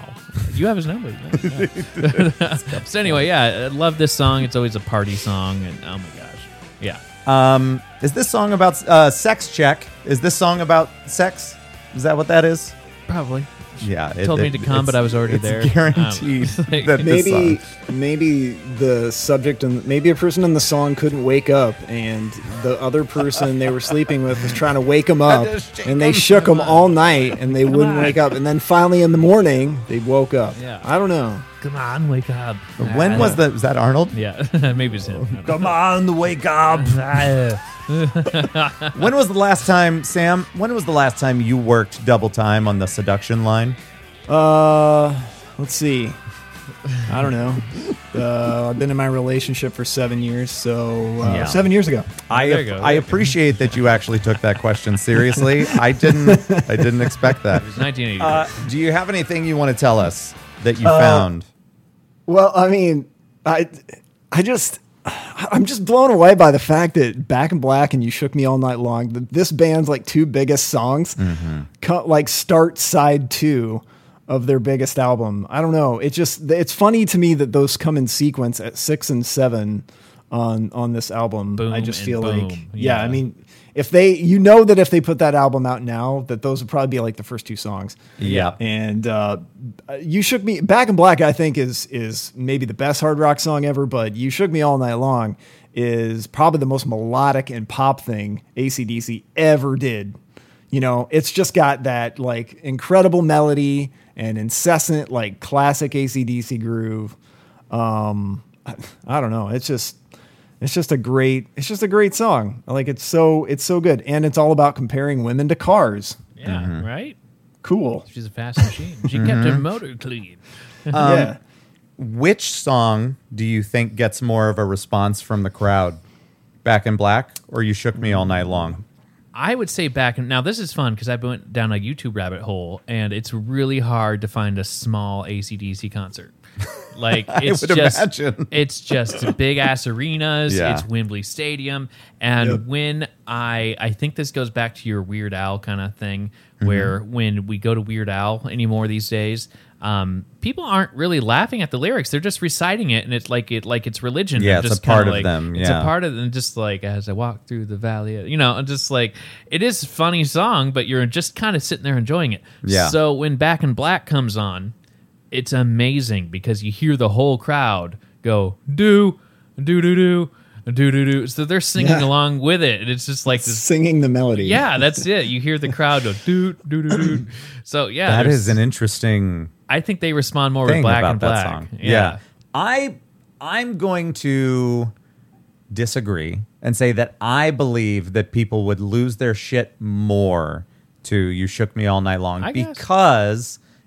you have his number. Yeah. so anyway, yeah, I love this song. It's always a party song, and oh my gosh, yeah. Um, is this song about uh, sex? Check. Is this song about sex? Is that what that is? Probably. Yeah, Told me to come, but I was already it's there. Guaranteed Um, like- that maybe song- maybe the subject and maybe a person in the song couldn't wake up and the other person they were sleeping with was trying to wake them up and they shook them all night and they wouldn't on. wake up and then finally in the morning they woke up Yeah. i don't know Come on, wake up. When was that? Was that Arnold? Yeah, maybe it's him. Come on, wake up. When was the last time, Sam? When was the last time you worked double time on the seduction line? uh let's see i don't know uh, i've been in my relationship for seven years so uh, Yeah. seven years ago I there you go. I appreciate that you actually took that question seriously. I didn't. I didn't expect that. It was 1980. Uh, do you have anything you want to tell us that Uh, you found? Well, I mean, I, I just, I'm just blown away by the fact that Back in Black and You Shook Me All Night Long, this band's like two biggest songs, mm-hmm. co- like start side two of their biggest album. I don't know. It just, it's funny to me that those come in sequence at six and seven on on this album. Boom I just feel like, yeah, Yeah. I mean. If they, you know, that if they put that album out now, that those would probably be like the first two songs. Yeah. And uh, you shook me back in black. I think is is maybe the best hard rock song ever. But you shook me all night long is probably the most melodic and pop thing ACDC ever did. You know, it's just got that like incredible melody and incessant like classic ACDC groove. Um, I, I don't know. It's just it's just a great it's just a great song. Like it's so it's so good, and it's all about comparing women to cars. yeah, mm-hmm. right. Cool. She's a fast machine. She kept her mm-hmm. motor clean. Um, yeah. Which song do you think gets more of a response from the crowd? Back in Black or You Shook Me All Night Long? I would say back in now. This is fun because I went down a YouTube rabbit hole, and it's really hard to find a small ACDC concert. Like it's would just imagine. it's just big ass arenas. Yeah. It's Wembley Stadium, and Yep. when I I think this goes back to your Weird Al kind of thing, Mm-hmm. where when we go to Weird Al anymore these days. Um, people aren't really laughing at the lyrics; they're just reciting it, and it's like it like it's religion. Yeah, and it's a just kinda part of like- them, It's a part of them. Just like as I walk through the valley, you know, and just like it is a funny song, but you're just kind of sitting there enjoying it. Yeah. So when Back in Black comes on, it's amazing because you hear the whole crowd go do do do do do do do. So they're singing Yeah. along with it, and it's just like this. Singing the melody. Yeah, that's it. You hear the crowd go do do do do. So yeah, that is an interesting I think they respond more with Black and that Black. song. Yeah. I I'm going to disagree and say that I believe that people would lose their shit more to You Shook Me All Night Long I guess.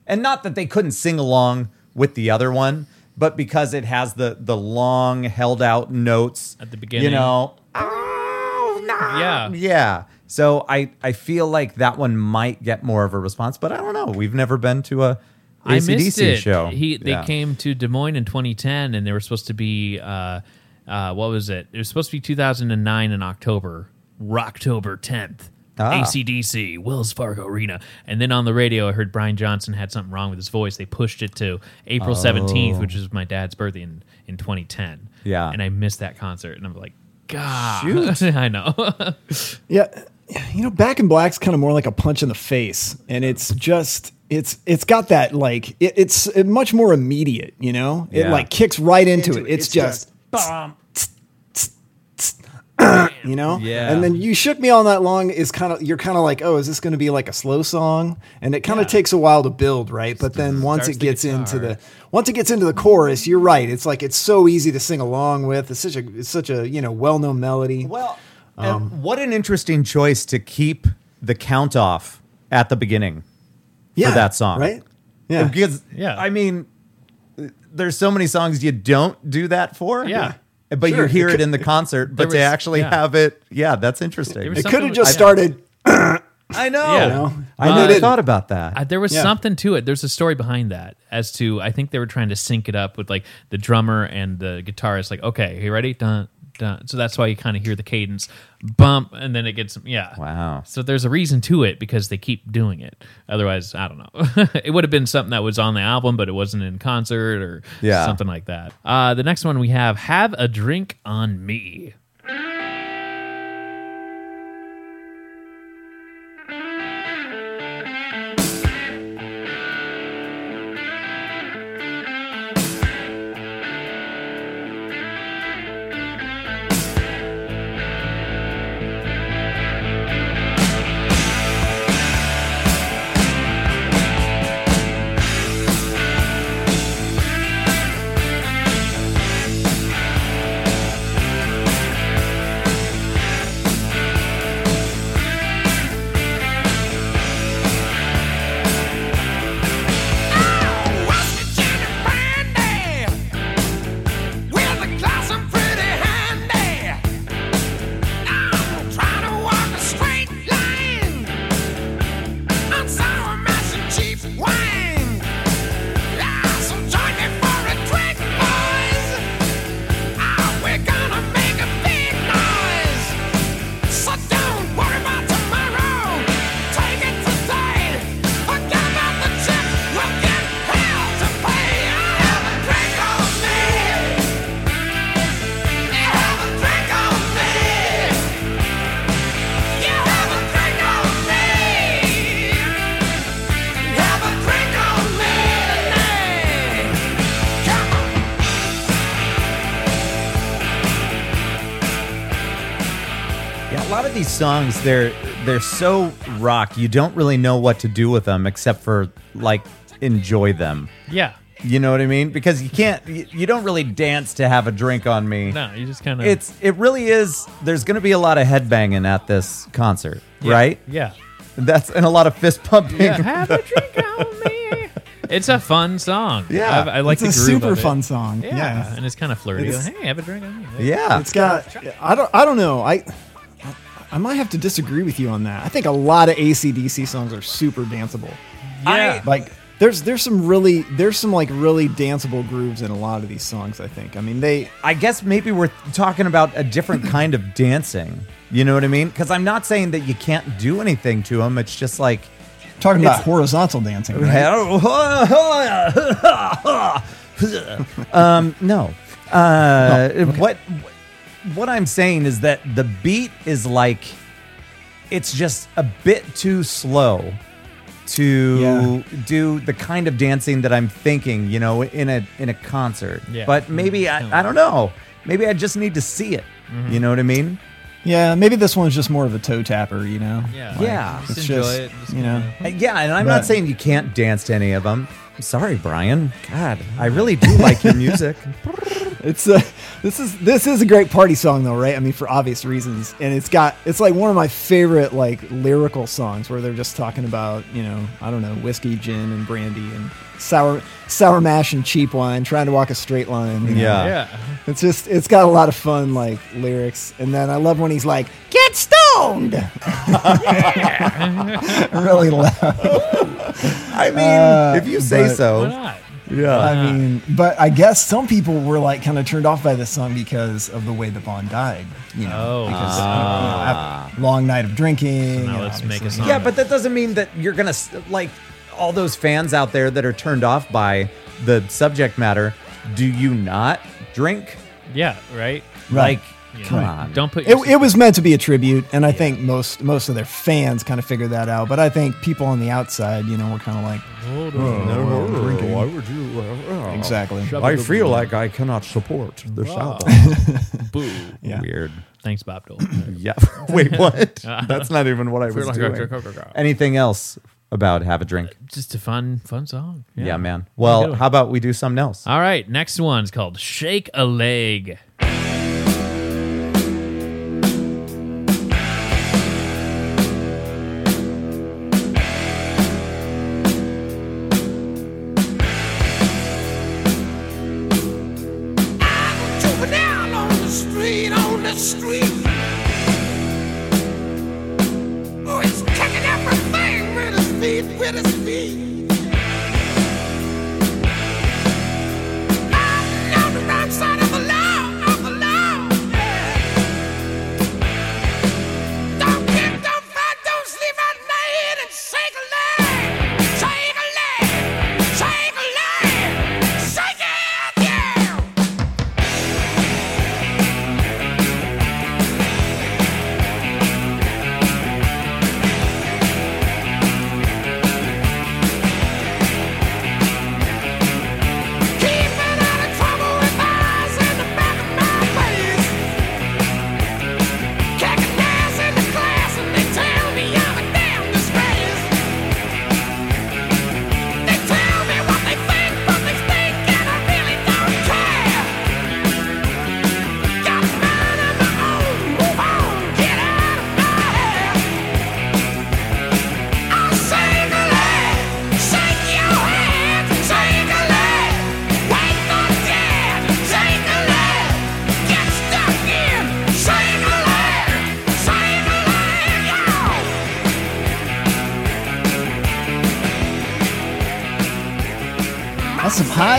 And not that they couldn't sing along with the other one, but because it has the the long held out notes At the beginning. You know, oh, no. Yeah. Yeah. So I I feel like that one might get more of a response, but I don't know. We've never been to a I ACDC missed it. show. He they Yeah. came to Des Moines in 2010, and they were supposed to be uh, uh, what was it? It was supposed to be 2009 in October, Rocktober 10th. Ah. ACDC, Wells Fargo Arena. And then on the radio, I heard Brian Johnson had something wrong with his voice. They pushed it to April 17th, which is my dad's birthday in, in 2010. Oh. Yeah. And I missed that concert. And I'm like, God. Shoot. I know. Yeah, you know, Back in Black's kind of more like a punch in the face, and it's just it's it's got that like it, it's much more immediate. You know, it like kicks right into, it. It's, just, you know. Yeah. And then you shook me all night long is kind of you're kind of like, oh, is this going to be like a slow song? And it kind of Yeah. takes a while to build, right? But then once Starts it the gets into the once it gets into the chorus, you're right. It's like it's so easy to sing along with. It's such a it's such a you know well known melody. Well, Um, and what an interesting choice to keep the count off at the beginning. yeah, that song. right? Yeah. Because Yeah. I mean, there's so many songs you don't do that for. Yeah. But Sure. you hear It it, in the concert, but There to was- actually yeah. have it, yeah, that's interesting. Was It something could have with- just started. I know. Yeah. You know, I Uh, never thought about that. Uh, there was Yeah. something to it. There's a story behind that as to I think they were trying to sync it up with like the drummer and the guitarist. Like, okay, are you ready? Dun dun. So that's why you kind of hear the cadence bump, and then it gets yeah. Wow. So there's a reason to it because they keep doing it. Otherwise, I don't know. it would have been something that was on the album, but it wasn't in concert or Yeah. something like that. Uh, the next one we have "Have a Drink on Me." Songs they're they're so rock. You don't really know what to do with them except for like enjoy them. Yeah. You know what I mean? Because you can't you, you don't really dance to have a drink on me. No, you just kind of It's it really is there's going to be a lot of headbanging at this concert, right? Yeah. That's and a lot of fist pumping. Yeah, have a drink on me. It's a fun song. Yeah. I, I like it's the a super of it. fun song. Yeah, Yeah. and it's kind of flirty. It's- Like, hey, have a drink on me. Yeah. It's got. I don't. I don't know. I. I might have to disagree with you on that. I think a lot of ACDC songs are super danceable. yeah. Like there's there's some really there's some like really danceable grooves in a lot of these songs. I think. I mean they. I guess maybe we're talking about a different kind of dancing. You know what I mean? Because I'm not saying that you can't do anything to them. It's just like Talking about horizontal dancing, right? um, no. Uh, What what I'm saying is that the beat is like it's just a bit too slow to Yeah. do the kind of dancing that I'm thinking, you know, in a in a concert. Yeah. But maybe I, I don't know. Maybe I just need to see it. Mm-hmm. You know what I mean? Yeah, maybe this one's just more of a toe tapper, you know? yeah, Yeah. Just It's enjoy just, it. Just you know. Uh, Yeah, and I'm But- not saying you can't dance to any of them. I'm sorry, Brian. God, I really do like your music. It's uh, this is this is a great party song though, right? I mean, for obvious reasons, and it's got it's like one of my favorite like lyrical songs where they're just talking about you know I don't know whiskey, gin, and brandy, and sour sour mash and cheap wine, trying to walk a straight line. you know? Yeah. yeah. it's just it's got a lot of fun like lyrics, and then I love when he's like, "Get stoned," really loud. I mean, Uh, if you say but- Why so. not? Yeah. I mean, but I guess some people were like kind of turned off by this song because of the way that Bon died. You know, Oh, because ah. you know, long night of drinking. now let's make a song. Yeah, but that doesn't mean that you're gonna like all those fans out there that are turned off by the subject matter. Do you not drink? Yeah, right. Like, Yeah. come Right. on. Don't put It, it was meant to be a tribute, and I think most most of their fans kind of figured that out. But I think people on the outside, you know, were kind of like, Hold "Oh, on. well, drinking." Why would you? uh, Exactly. I feel like I cannot support this album. Boo. Yeah. Weird. Thanks, Bob Dole. Yeah. Wait, what? That's not even what I was doing. Anything else about Have a Drink? Just a fun, fun song. Yeah, man. Well, one. how about we do something else? All right, next one's called Shake a Leg.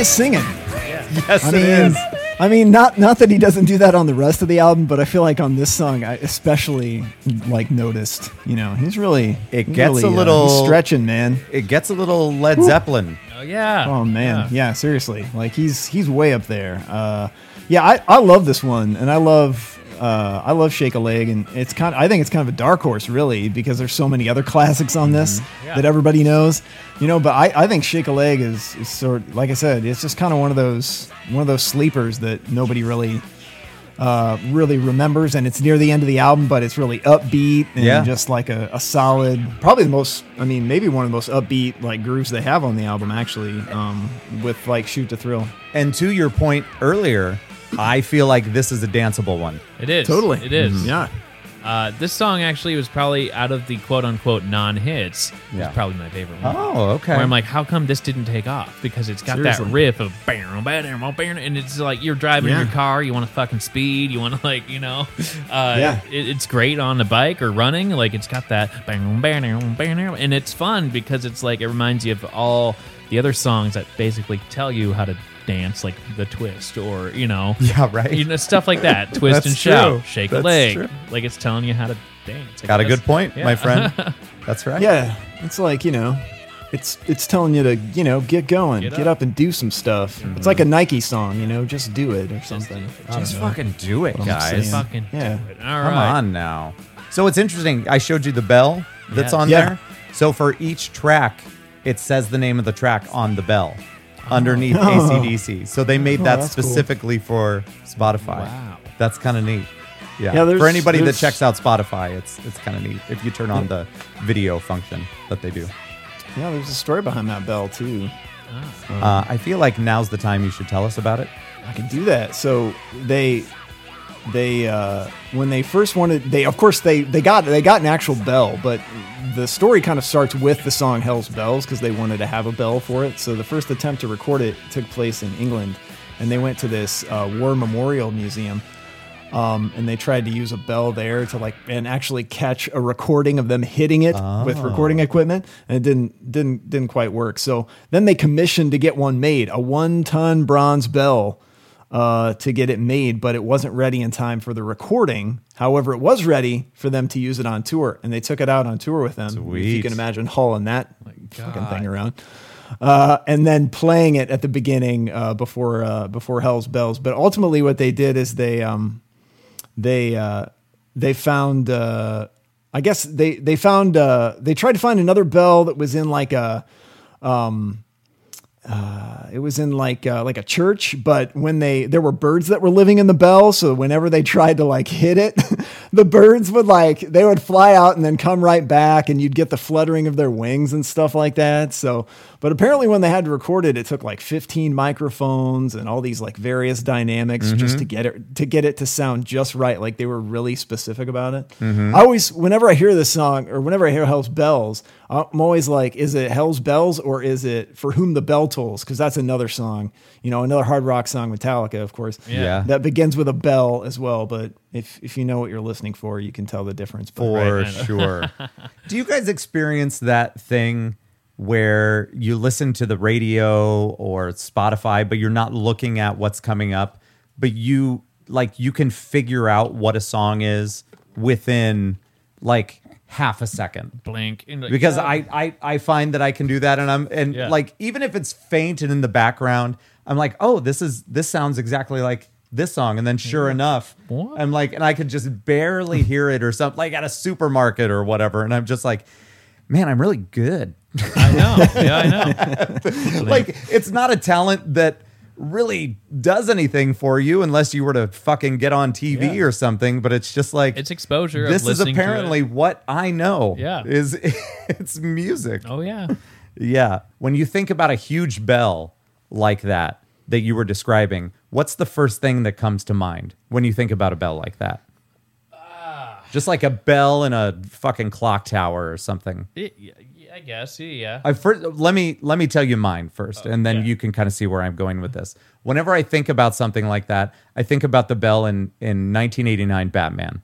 Some high singing. Yes, I it mean, is. I mean, not not that he doesn't do that on the rest of the album, but I feel like on this song, I especially like noticed. You know, he's really It gets really, a uh, little- stretching, man. It gets a little Led Zeppelin. Oh yeah. Oh man, yeah. seriously, like he's he's way up there. Uh, yeah, I, I love this one, and I love uh, I love Shake a Leg, and it's kind of I think it's kind of a dark horse, really, because there's so many other classics on this Yeah. that everybody knows, you know. But I, I think Shake a Leg is, is sort like I said, it's just kind of one of those one of those sleepers that nobody really. Uh, really remembers, and it's near the end of the album, but it's really upbeat and Yeah. just like a, a solid, probably the most. I mean, maybe one of the most upbeat like grooves they have on the album, actually, um, with like "Shoot to Thrill." And to your point earlier, I feel like this is a danceable one. It is. Totally. It is. Yeah. Uh, this song actually was probably out of the quote unquote non hits. Yeah. Was probably my favorite one. Oh, okay. Where I'm like, how come this didn't take off? Because it's got Seriously. that riff of bam, bam, bam, bam, and it's like you're driving Yeah. your car, you want to fucking speed, you want to like, you know, uh, Yeah. it, it's great on the bike or running. Like it's got that bam, bam, bam, bam, and it's fun because it's like it reminds you of all the other songs that basically tell you how to dance, like the twist or you know, Yeah, right. you know, stuff like that. Twist That's and shout, true. shake That's a leg, true. like it's telling you how to dance. I Got a good point, Yeah. my friend. That's right. Yeah, it's like you know, it's it's telling you to you know get going, Get get, up. up. and do some stuff. It's like a mm-hmm. Nike song, you know, just do it or something. I don't Just fucking do it, guys. Fucking Yeah. do it. All Come right. on now. So it's interesting. I showed you the bell that's Yeah. on Yeah. there. So for each track, it says the name of the track on the bell underneath Oh. ACDC. So they made Oh, that that's cool. specifically for Spotify. Wow. That's kind of neat. Yeah. Yeah, there's- for anybody that there's- checks out Spotify, it's it's kind of neat if you turn on the video function that they do. Yeah, there's a story behind that bell too. Uh, I feel like now's the time you should tell us about it. I can do that. So they they uh when they first wanted they of course they they got they got an actual bell, but the story kind of starts with the song Hell's Bells because they wanted to have a bell for it. So the first attempt to record it took place in England and they went to this uh, war memorial museum. Um, and they tried to use a bell there to like and actually catch a recording of them hitting it with recording equipment, and it didn't didn't didn't quite work. So then they commissioned to get one made, a one ton bronze bell, uh, to get it made, but it wasn't ready in time for the recording. However, it was ready for them to use it on tour, and they took it out on tour with them. If you can imagine hauling that fucking God. thing around uh, and then playing it at the beginning uh, before uh, before Hell's Bells. But ultimately, what they did is they um, they uh, they found uh, I guess they they found uh, they tried to find another bell that was in like a it was in like uh, like a church, but when they there were birds that were living in the bell, so whenever they tried to like hit it, the birds would like they would fly out and then come right back and you'd get the fluttering of their wings and stuff like that. So but apparently when they had to record it it took like 15 microphones and all these like various dynamics just to mm-hmm. get it to get it to sound just right like they were really specific about it mm-hmm. i always whenever i hear this song or whenever i hear hell's bells i'm always like is it hell's bells or is it for whom the bell tolls because that's another song you know another hard rock song metallica of course Yeah. that begins with a bell as well. But if if you know what you're listening for, you can tell the difference. For Right. sure. Do you guys experience that thing where you listen to the radio or Spotify, but you're not looking at what's coming up, but you like you can figure out what a song is within like half a second? Blink. Like, because yeah. I, I I find that I can do that and I'm and Yeah. like even if it's faint and in the background, I'm like, oh, this is this sounds exactly like this song. And then sure enough, What? I'm like, and I could just barely hear it or something like at a supermarket or whatever. And I'm just like, man, I'm really good. I know. Yeah, I know. like it's not a talent that really does anything for you unless you were to fucking get on TV Yeah. or something. But it's just like It's exposure. of This is it. apparently what I know. Yeah. is it's music. Oh yeah. Yeah. When you think about a huge bell like that that you were describing, what's the first thing that comes to mind when you think about a bell like that? Ah. Just like a bell in a fucking clock tower or something. Yeah, I guess. Yeah. yeah. I first let me let me tell you mine first, oh, and then yeah. you can kind of see where I'm going with this. Whenever I think about something like that, I think about the bell in in 1989 Batman.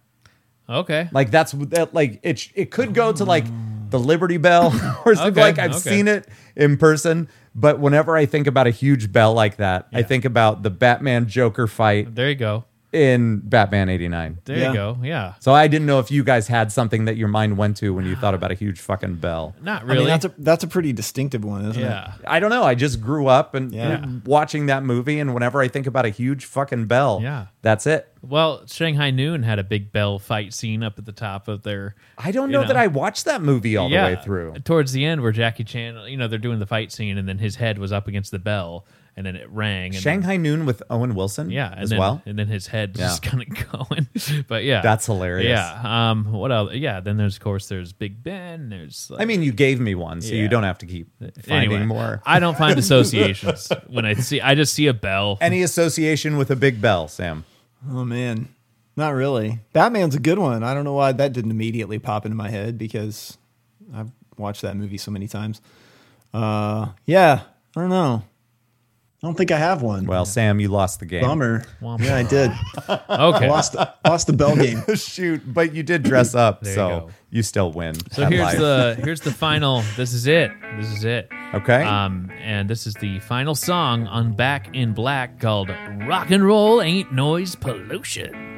Okay. Like that's that like it it could go to like the Liberty Bell or something Okay, like I've okay. seen it in person, but whenever I think about a huge bell like that, I think about the Batman Joker fight there you go. In Batman 89. There Yeah. you go. Yeah. So I didn't know if you guys had something that your mind went to when you thought about a huge fucking bell. Not I really. mean, that's a that's a pretty distinctive one, isn't it? yeah. I don't know. I just grew up and Yeah. watching that movie, and whenever I think about a huge fucking bell, Yeah. that's it. Well, Shanghai Noon had a big bell fight scene up at the top of their. I don't You know, that know. I watched that movie all yeah, the way through. Towards the end, where Jackie Chan, you know, they're doing the fight scene, and then his head was up against the bell, and then it rang. And Shanghai Noon with Owen Wilson, yeah, as then, well. and then his head Yeah. just kind of going. but yeah, That's hilarious. Yeah. Um. What else? Yeah. Then there's of course there's Big Ben. There's. Like, I mean, you gave me one, so you don't have to keep finding anyway, more. I don't find associations when I see. I just see a bell. Any association with a big bell, Sam? Oh man, not really. Batman's a good one. I don't know why that didn't immediately pop into my head because I've watched that movie so many times. Uh, yeah, I don't know. I don't think I have one. Well, Sam, you lost the game. bummer. Womp Yeah, I did. Okay. lost lost the bell game. Shoot, but you did dress up, There you so go. you, still win. So at here's life. the here's the final. This is it. This is it. Okay. Um, and this is the final song on Back in Black called "Rock and Roll Ain't Noise Pollution."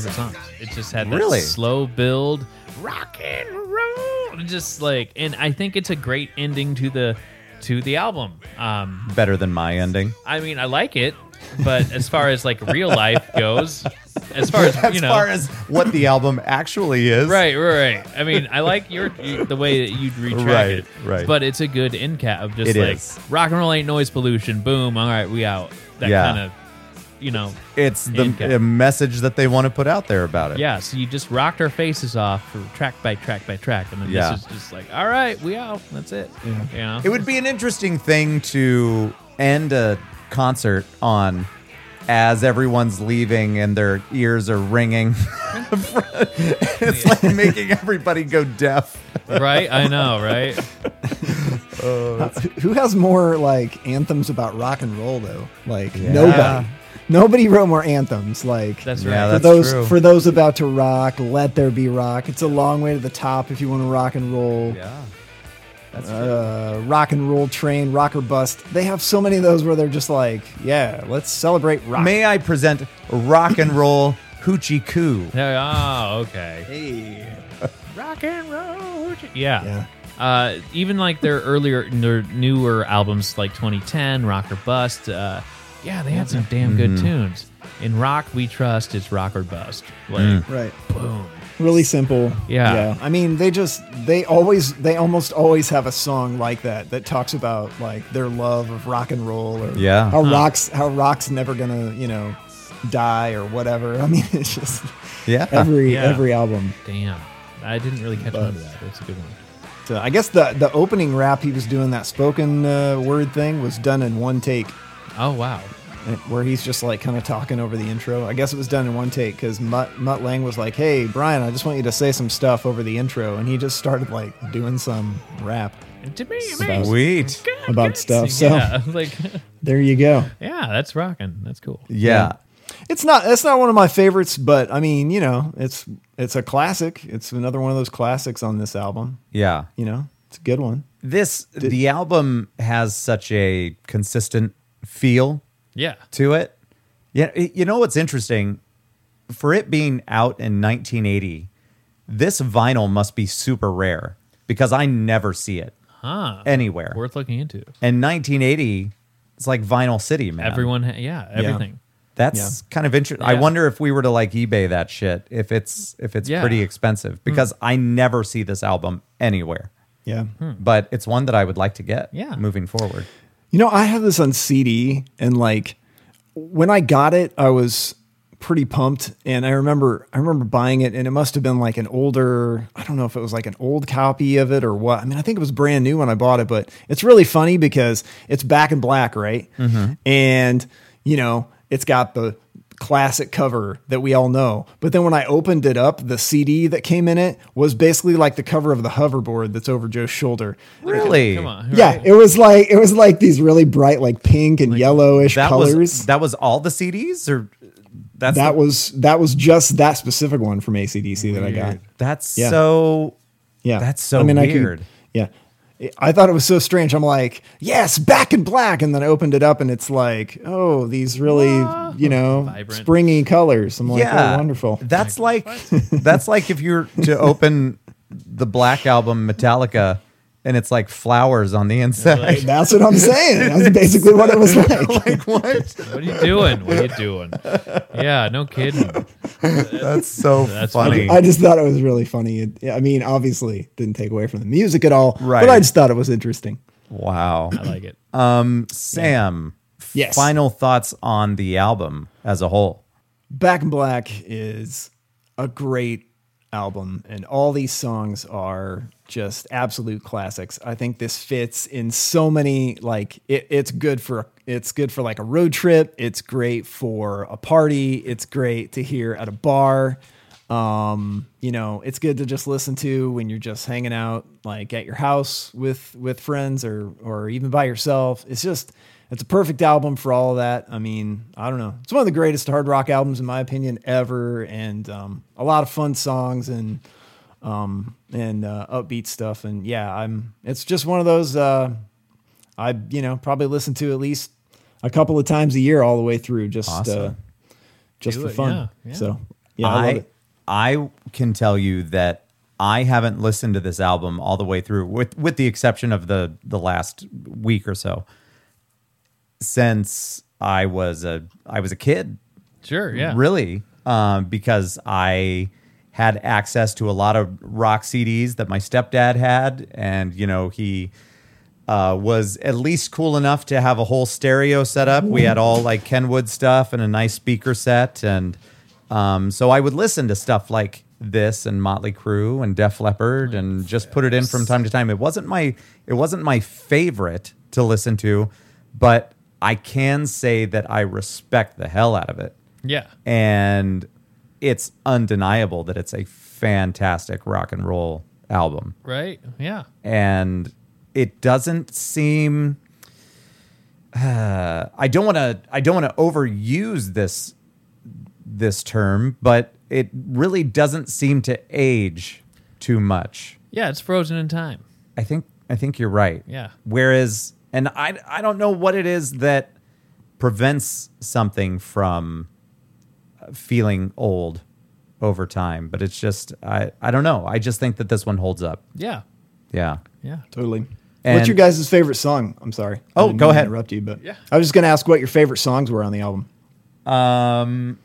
Favorite songs. It just had that Really? slow build, rock and roll, just like, and I think it's a great ending to the to the album. Um, Better than my ending. I mean, I like it, but as far as like real life goes, as far as As you know, far as what the album actually is. Right, right, right. I mean, I like your the way that you'd retract Right, it, right. But it's a good end cap of just It like is. rock and roll ain't noise pollution. Boom. All right, we out. That Yeah. kind of, you know, It's the End cap. a message that they want to put out there about it. yeah. So you just rocked our faces off for track by track by track, and then Yeah. this is just like, all right, we out. That's it. You know, It would be an interesting thing to end a concert on as everyone's leaving and their ears are ringing. it's like making everybody go deaf. right? I know, right? Who has more like anthems about rock and roll though? Like Yeah. nobody. Nobody wrote more anthems. Like That's Yeah, right. for those true. for those about to rock, let there be rock. It's a long way to the top if you want to rock and roll. Yeah. That's Uh, rock and roll train, rock or bust. They have so many of those where they're just like, yeah, let's celebrate rock. May I present rock and roll hoochie coo? Yeah, Oh, okay. Hey. Rock and roll. Hoochie. Yeah. Yeah. Uh, even like their earlier, their newer albums like 2010, Rock or Bust. Uh, yeah, they had some damn good tunes. In Rock We Trust, it's Rock or Bust. Like, Right. boom. Really simple. Yeah. Yeah. I mean, they just they always they almost always have a song like that that talks about like their love of rock and roll or Yeah. how rocks how rock's never gonna you know die or whatever. I mean, it's just Yeah. every Yeah. every album. Damn. I didn't really catch on to that. That's a good one. So I guess the the opening rap he was doing that spoken uh, word thing was done in one take. Oh, wow. where he's just like kind of talking over the intro. I guess it was done in one take because Mutt, Mutt Lange was like, "Hey, Brian, I just want you to say some stuff over the intro," and he just started like doing some rap And to me, About- Sweet. about stuff. So yeah, like, there you go. yeah, that's rocking. That's cool. Yeah. It's not it's not one of my favorites, but I mean, you know, it's it's a classic. It's another one of those classics on this album. Yeah. You know, it's a good one. This the album has such a consistent feel Yeah. to it. Yeah, you know what's interesting? For it being out in 1980, this vinyl must be super rare because I never see it Huh. anywhere. Worth looking into. And 1980, it's like Vinyl City, man. Everyone, ha- yeah, everything. That's Yeah. kind of interesting. I wonder if we were to like eBay that shit, if it's if it's Yeah. pretty expensive hmm. because I never see this album anywhere. Yeah. Hmm. But it's one that I would like to get. Yeah. moving forward. You know, I have this on CD, and like when I got it, I was pretty pumped. And I remember, I remember buying it, and it must have been like an older. I don't know if it was like an old copy of it or what. I mean, I think it was brand new when I bought it, but it's really funny because it's back in black, right? Mm-hmm. And you know, it's got the classic cover that we all know. But then when I opened it up, the CD that came in it was basically like the cover of the hoverboard that's over Joe's shoulder. Really? Come on. Yeah, right? it was like it was like these really bright, like pink and yellowish That colors. was that was all the CDs, or that's that the- was was that was just that specific one from ACDC that I got. that's Yeah. so. Yeah, That's so I mean, weird. could, yeah, I thought it was so strange. I'm like, yes, back in black, and then I opened it up, and it's like, oh, these really, you know, Vibrant. springy colors. I'm like, oh, yeah, oh, wonderful. That's like that's like if you're to open the Black album Metallica, and it's like flowers on the inside. That's what I'm saying. That's basically what it was like. like what? What are you doing? What are you doing? Yeah, no kidding. That's so That's funny. I just thought it was really funny. It, I mean, obviously, didn't take away from the music at all, Right. but I just thought it was interesting. wow. I like it. Um, Sam, Yes. final thoughts on the album as a whole. Back in Black is a great album, and all these songs are just absolute classics. I think this fits in so many like it, it's good for it's good for like a road trip. It's great for a party. It's great to hear at a bar. Um, you know, it's good to just listen to when you're just hanging out like at your house with with friends or or even by yourself. It's just it's a perfect album for all of that. I mean, I don't know. It's one of the greatest hard rock albums in my opinion ever and um a lot of fun songs and um and uh, upbeat stuff and yeah, I'm it's just one of those uh I you know, probably listen to at least a couple of times a year all the way through just uh just Do for it, fun. yeah, yeah. So yeah, I, love I it. I can tell you that I haven't listened to this album all the way through, with with the exception of the the last week or so, since I was a I was a kid. Sure, yeah. really, um, because I had access to a lot of rock CDs that my stepdad had, and you know he uh, was at least cool enough to have a whole stereo set up. We had all like Kenwood stuff and a nice speaker set, and um, so I would listen to stuff like this and Motley Crue and Def Leppard, and just put it in from time to time. It wasn't my it wasn't my favorite to listen to, but I can say that I respect the hell out of it Yeah. and it's undeniable that it's a fantastic rock and roll album Right? Yeah. and it doesn't seem uh, i don't want to i don't want to overuse this this term but it really doesn't seem to age too much Yeah, it's frozen in time. i think i think you're right Yeah. whereas and i i don't know what it is that prevents something from feeling old over time but it's just i i don't know i just think that this one holds up Yeah. yeah Yeah. Totally. And- What's your guys' favorite song? I'm sorry. I Oh, didn't go mean to ahead. Interrupt you, but Yeah. I was just gonna ask what your favorite songs were on the album um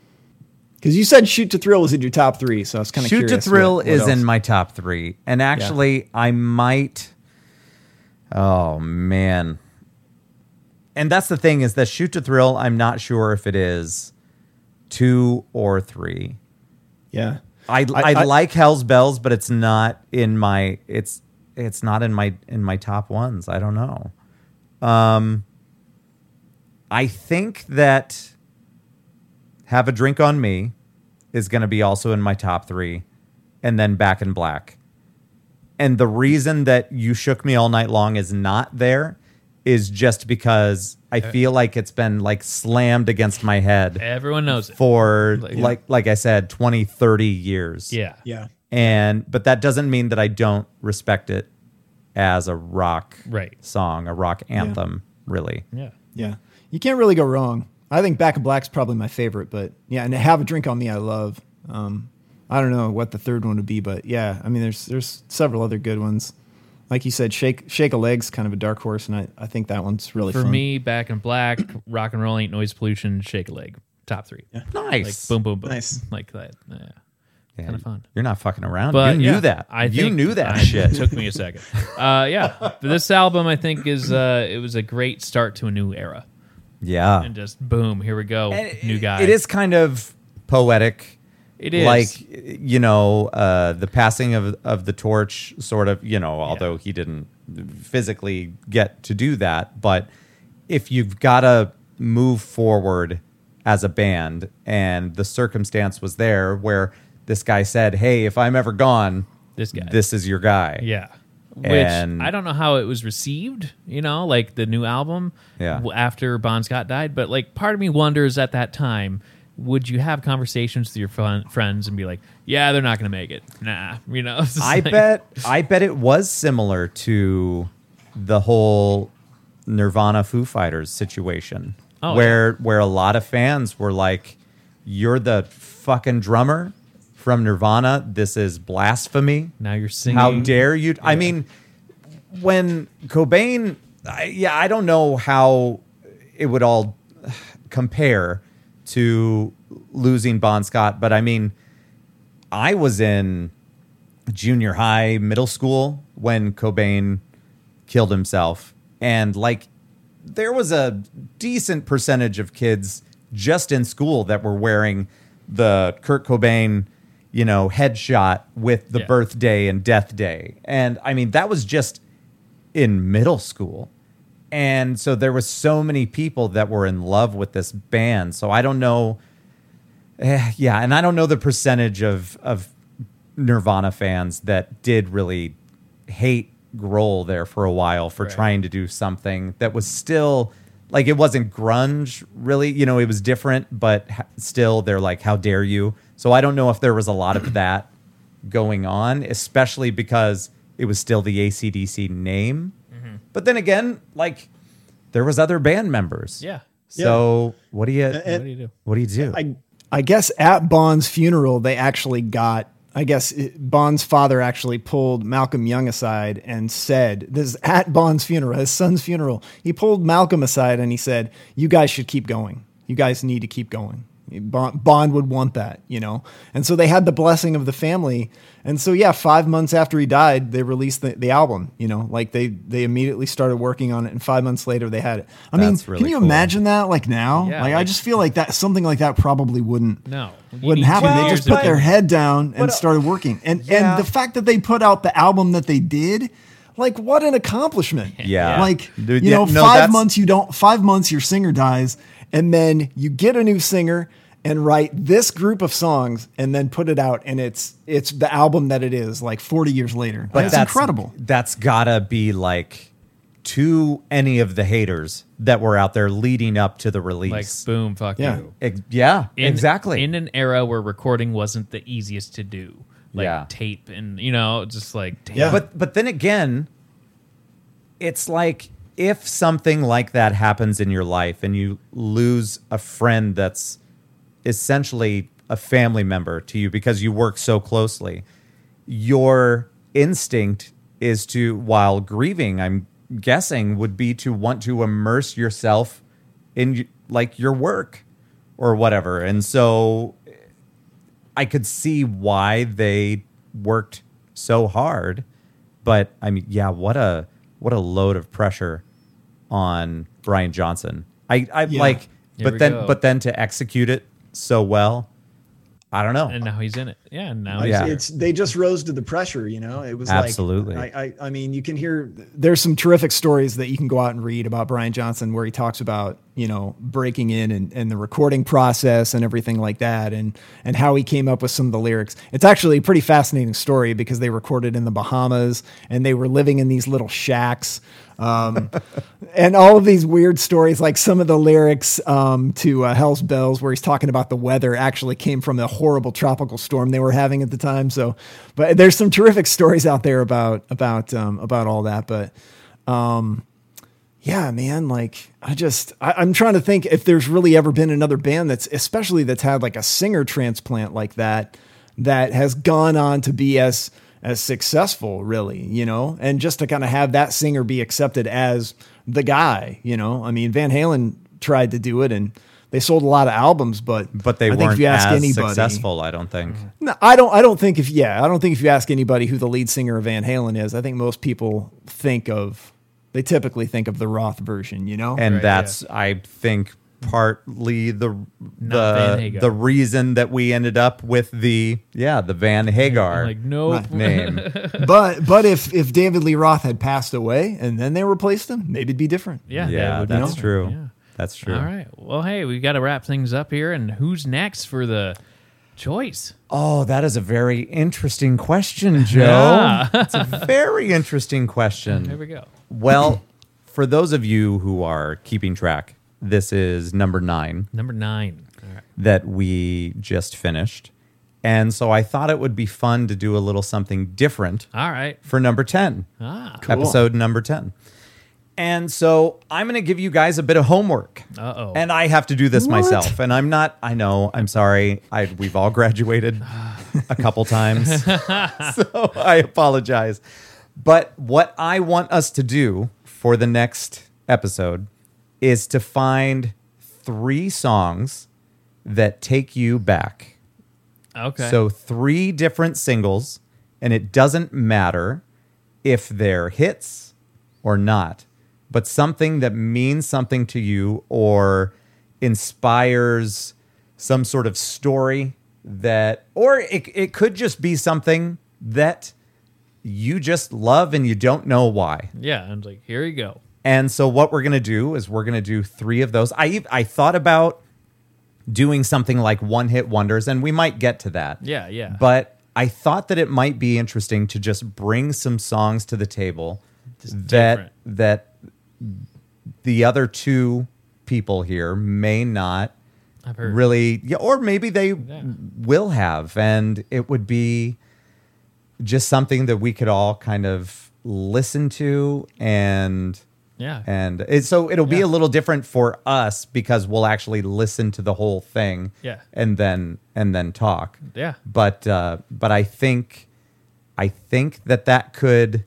because you said "Shoot to Thrill" was in your top three, so I was kind of shoot curious. to thrill what- what is else. in my top three and actually i might oh man and that's the thing is that shoot to thrill i'm not sure if it is two or three yeah. I, I, I- like Hell's Bells, but it's not in my it's it's not in my in my top ones. I don't know. Um, I think that Have a Drink on Me is going to be also in my top three, and then Back in Black. And the reason that You Shook Me All Night Long is not there is just because I feel like it's been like slammed against my head Everyone knows it. for Like- like like I said 20 30 years. Yeah. Yeah. And but that doesn't mean that I don't respect it as a rock Right. song, a rock anthem, really. Yeah. Yeah. You can't really go wrong. I think Back in Black's probably my favorite, but yeah, and Have a Drink on Me I love. Um, I don't know what the third one would be, but yeah, I mean there's there's several other good ones. Like you said, Shake Shake a Leg's kind of a dark horse, and I, I think that one's really For fun. me, Back in Black, Rock and Roll Ain't Noise Pollution, Shake a Leg. Top three. Like Nice. boom, boom, boom. Nice. Like that. Yeah. Yeah, Kinda fun. You're not fucking around. But you knew yeah, that. I you knew that I- shit. It took me a second. Uh, yeah, but this album I think is uh, it was a great start to a new era, yeah. and just boom, here we go, And new guy. It is kind of poetic. It is. like you know uh, the passing of of the torch, sort of. You know, although he didn't physically get to do that, but if you've got to move forward as a band, and the circumstance was there where this guy said, "Hey, if I'm ever gone, This guy. this is your guy." Yeah. Which And- I don't know how it was received, you know, like the new album Yeah. after Bon Scott died. But like part of me wonders at that time, would you have conversations with your fun- friends and be like, yeah, they're not going to make it? Nah, you know? I like- bet I bet it was similar to the whole Nirvana Foo Fighters situation. Oh, where where a lot of fans were like, You're the fucking drummer from Nirvana. This is blasphemy. Now you're singing. How dare you? I mean, when Cobain, I, yeah, I don't know how it would all compare to losing Bon Scott, but I mean, I was in junior high, middle school when Cobain killed himself, and like there was a decent percentage of kids just in school that were wearing the Kurt Cobain, you know, headshot with the Yeah. birthday and death day. And I mean, that was just in middle school. And so there was so many people that were in love with this band. So I don't know Eh, yeah, and I don't know the percentage of of Nirvana fans that did really hate Grohl there for a while for Right. trying to do something that was still like it wasn't grunge really, you know, it was different, but still they're like how dare you? So I don't know if there was a lot of that going on, especially because it was still the ACDC name. But then again, like there was other band members. Yeah. So what do you And- What do you do? what do you do? I I guess at Bon's funeral, they actually got. I guess it- Bon's father actually pulled Malcolm Young aside and said, "This is at Bon's funeral, his son's funeral." He pulled Malcolm aside and he said, "You guys should keep going. You guys need to keep going." Bon, Bon would want that, you know. And so they had the blessing of the family. And so yeah, five months after he died, they released the, the album. You know, like they they immediately started working on it, and five months later they had it. I That's mean, really can you cool. imagine that? Like now, Yeah, like, I just feel like that something like that probably wouldn't No, wouldn't happen. two they just put their it. head down and But, uh, started working. And yeah. and the fact that they put out the album that they did, like what an accomplishment. Yeah. Like you yeah, know, no, five months you don't five months your singer dies, and then you get a new singer and write this group of songs and then put it out and it's it's the album that it is like 40 years later. But it's that's incredible. That's gotta be like to any of the haters that were out there leading up to the release like boom, fuck Yeah. you. Ex- yeah, In- exactly. In an era where recording wasn't the easiest to do, like Yeah. tape and you know, just like damn. Yeah. But but then again, it's like if something like that happens in your life and you lose a friend that's essentially a family member to you because you work so closely, your instinct is to while grieving, I'm guessing would be to want to immerse yourself in like your work or whatever. And so eh, I could see why they worked so hard, but I mean, yeah, what a what a load of pressure on Brian Johnson. I I Yeah. like, Here but then go. but then to execute it so well, I don't know. and now he's in it. Yeah, and now Yeah. he's here. It's they just rose to the pressure, you know. It was Absolutely. Like, I, I I mean, you can hear there's some terrific stories that you can go out and read about Brian Johnson where he talks about you know breaking in and, and the recording process and everything like that and and how he came up with some of the lyrics. It's actually a pretty fascinating story because they recorded in the Bahamas and they were living in these little shacks. Um, and all of these weird stories, like some of the lyrics um, to uh, Hell's Bells, where he's talking about the weather, actually came from a horrible tropical storm they were having at the time. So, but there's some terrific stories out there about about um, about all that. But um, yeah, man, like I just I, I'm trying to think if there's really ever been another band that's especially that's had like a singer transplant like that that has gone on to be as as successful, really, you know, and just to kind of have that singer be accepted as the guy, you know. I mean, Van Halen tried to do it and they sold a lot of albums, but but they I think weren't if you ask as anybody, successful, I don't think. no, I don't. I don't think if yeah, I don't think if you ask anybody who the lead singer of Van Halen is, I think most people think of they typically think of the Roth version, you know. and Right, that's I think partly the Not the the reason that we ended up with the yeah the Van Hagar like nope. name. but but if if David Lee Roth had passed away and then they replaced him, maybe it'd be different. Yeah, yeah, would be that's awesome. true. Yeah. That's true. All right. Well, hey, we got to wrap things up here. And who's next for the choice? Oh, that is a very interesting question, Joe. Yeah. it's a very interesting question. Here we go. Well, for those of you who are keeping track, this is number nine Number nine. All right. that we just finished. And so I thought it would be fun to do a little something different All right. for number 10, Ah. episode number 10. And so I'm going to give you guys a bit of homework. Uh-oh. And I have to do this myself. And I'm not, I know, I'm sorry. I, we've all graduated a couple times. so I apologize. But what I want us to do for the next episode is to find three songs that take you back. Okay. So three different singles, and it doesn't matter if they're hits or not, but something that means something to you or inspires some sort of story that, or it, it could just be something that you just love and you don't know why. yeah, and like here you go. And so what we're going to do is we're going to do 3 of those. I I thought about doing something like one hit wonders and we might get to that. Yeah, yeah. But I thought that it might be interesting to just bring some songs to the table Just that different. that the other two people here may not really yeah, or maybe they will have and it would be just something that we could all kind of listen to and Yeah. And it, so it'll be Yeah. a little different for us because we'll actually listen to the whole thing. Yeah. And then and then talk. Yeah. But uh, but I think I think that that could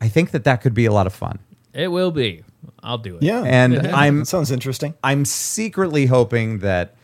I think that that could be a lot of fun. It will be. I'll do it. Yeah. And I'm- sounds interesting. I'm secretly hoping that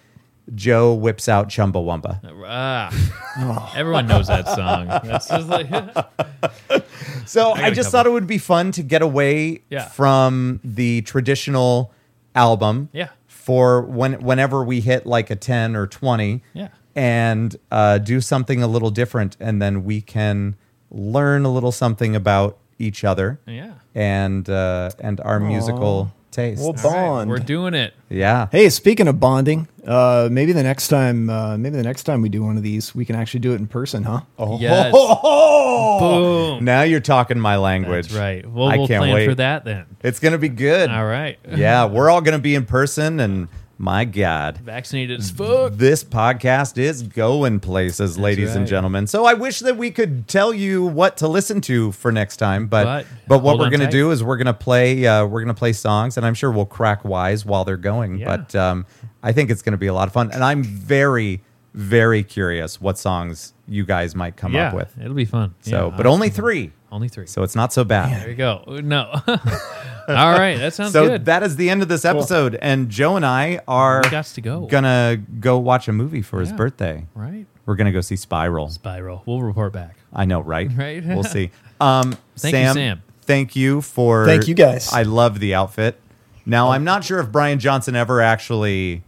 Joe whips out Chumbawamba. Ah. Everyone knows that song. That's just like So I, got a just thought it would be fun to get away Yeah. from the traditional album. Yeah. For when whenever we hit like a 10 or 20. Yeah. And uh, do something a little different and then we can learn a little something about each other. Yeah. And uh, and our musical taste. Well, All right, Bond. we're doing it. yeah. Hey, speaking of bonding, uh, maybe the next time, uh, maybe the next time we do one of these, we can actually do it in person, huh? Oh. Yes. Boom. Now you're talking my language. That's right. Well, I we'll can't plan wait. for that then. It's going to be good. All right. Yeah, we're all going to be in person and my god. Vaccinated as fuck. This podcast is going places, ladies and gentlemen. So I wish that we could tell you what to listen to for next time, but But but, what we're to tight. do is we're to play uh, we're to play songs, and I'm sure we'll crack wise while they're going. Yeah. But um, I think it's to be a lot of fun, and I'm very very curious what songs you guys might come yeah, up with. it'll be fun. So, Yeah, but only three, only three. so it's not so bad. there you go. No. All right, that sounds So good. that is the end of this episode, and Joe and I are We gots to go. gonna go watch a movie for his Yeah. birthday. right. We're gonna go see Spiral. Spiral. We'll report back. I know, right? Right. we'll see. Um, Thank you, Sam, Sam. Thank you for. Thank you, guys. I love the outfit. Now I'm not sure if Brian Johnson ever actually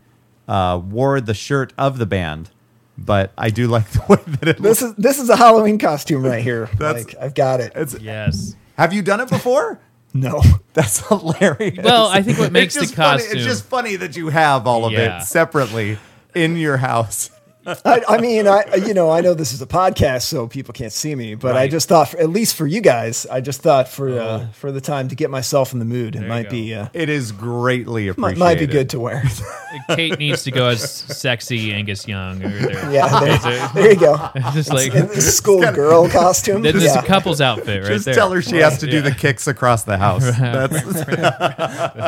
uh, wore the shirt of the band, but I do like the way that it looks. This is this is a Halloween costume right here. That's- like I've got it. It's- Yes. have you done it before? No. That's hilarious. Well, I think what makes It's the just funny- costume- it's just funny that you have all of Yeah. it separately in your house. I, I mean, I you know I know this is a podcast, so people can't see me, but I just thought, for, at least for you guys, I just thought for uh, for the time to get myself in the mood, it might go. be uh, It is greatly appreciated. might be good to wear. Kate needs to go as sexy Angus Young. Or there. yeah, there, there you go. just like In the schoolgirl costume. this is yeah. a couple's outfit right Just there. tell her she has to do Yeah. the kicks across the house. That's,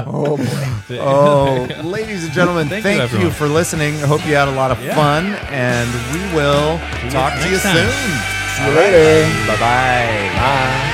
Oh boy. oh, ladies and gentlemen, Thank thank, you, you, for listening. I hope you had a lot of Yeah. fun, and we will talk to you time. soon. See you later. Bye bye. Bye.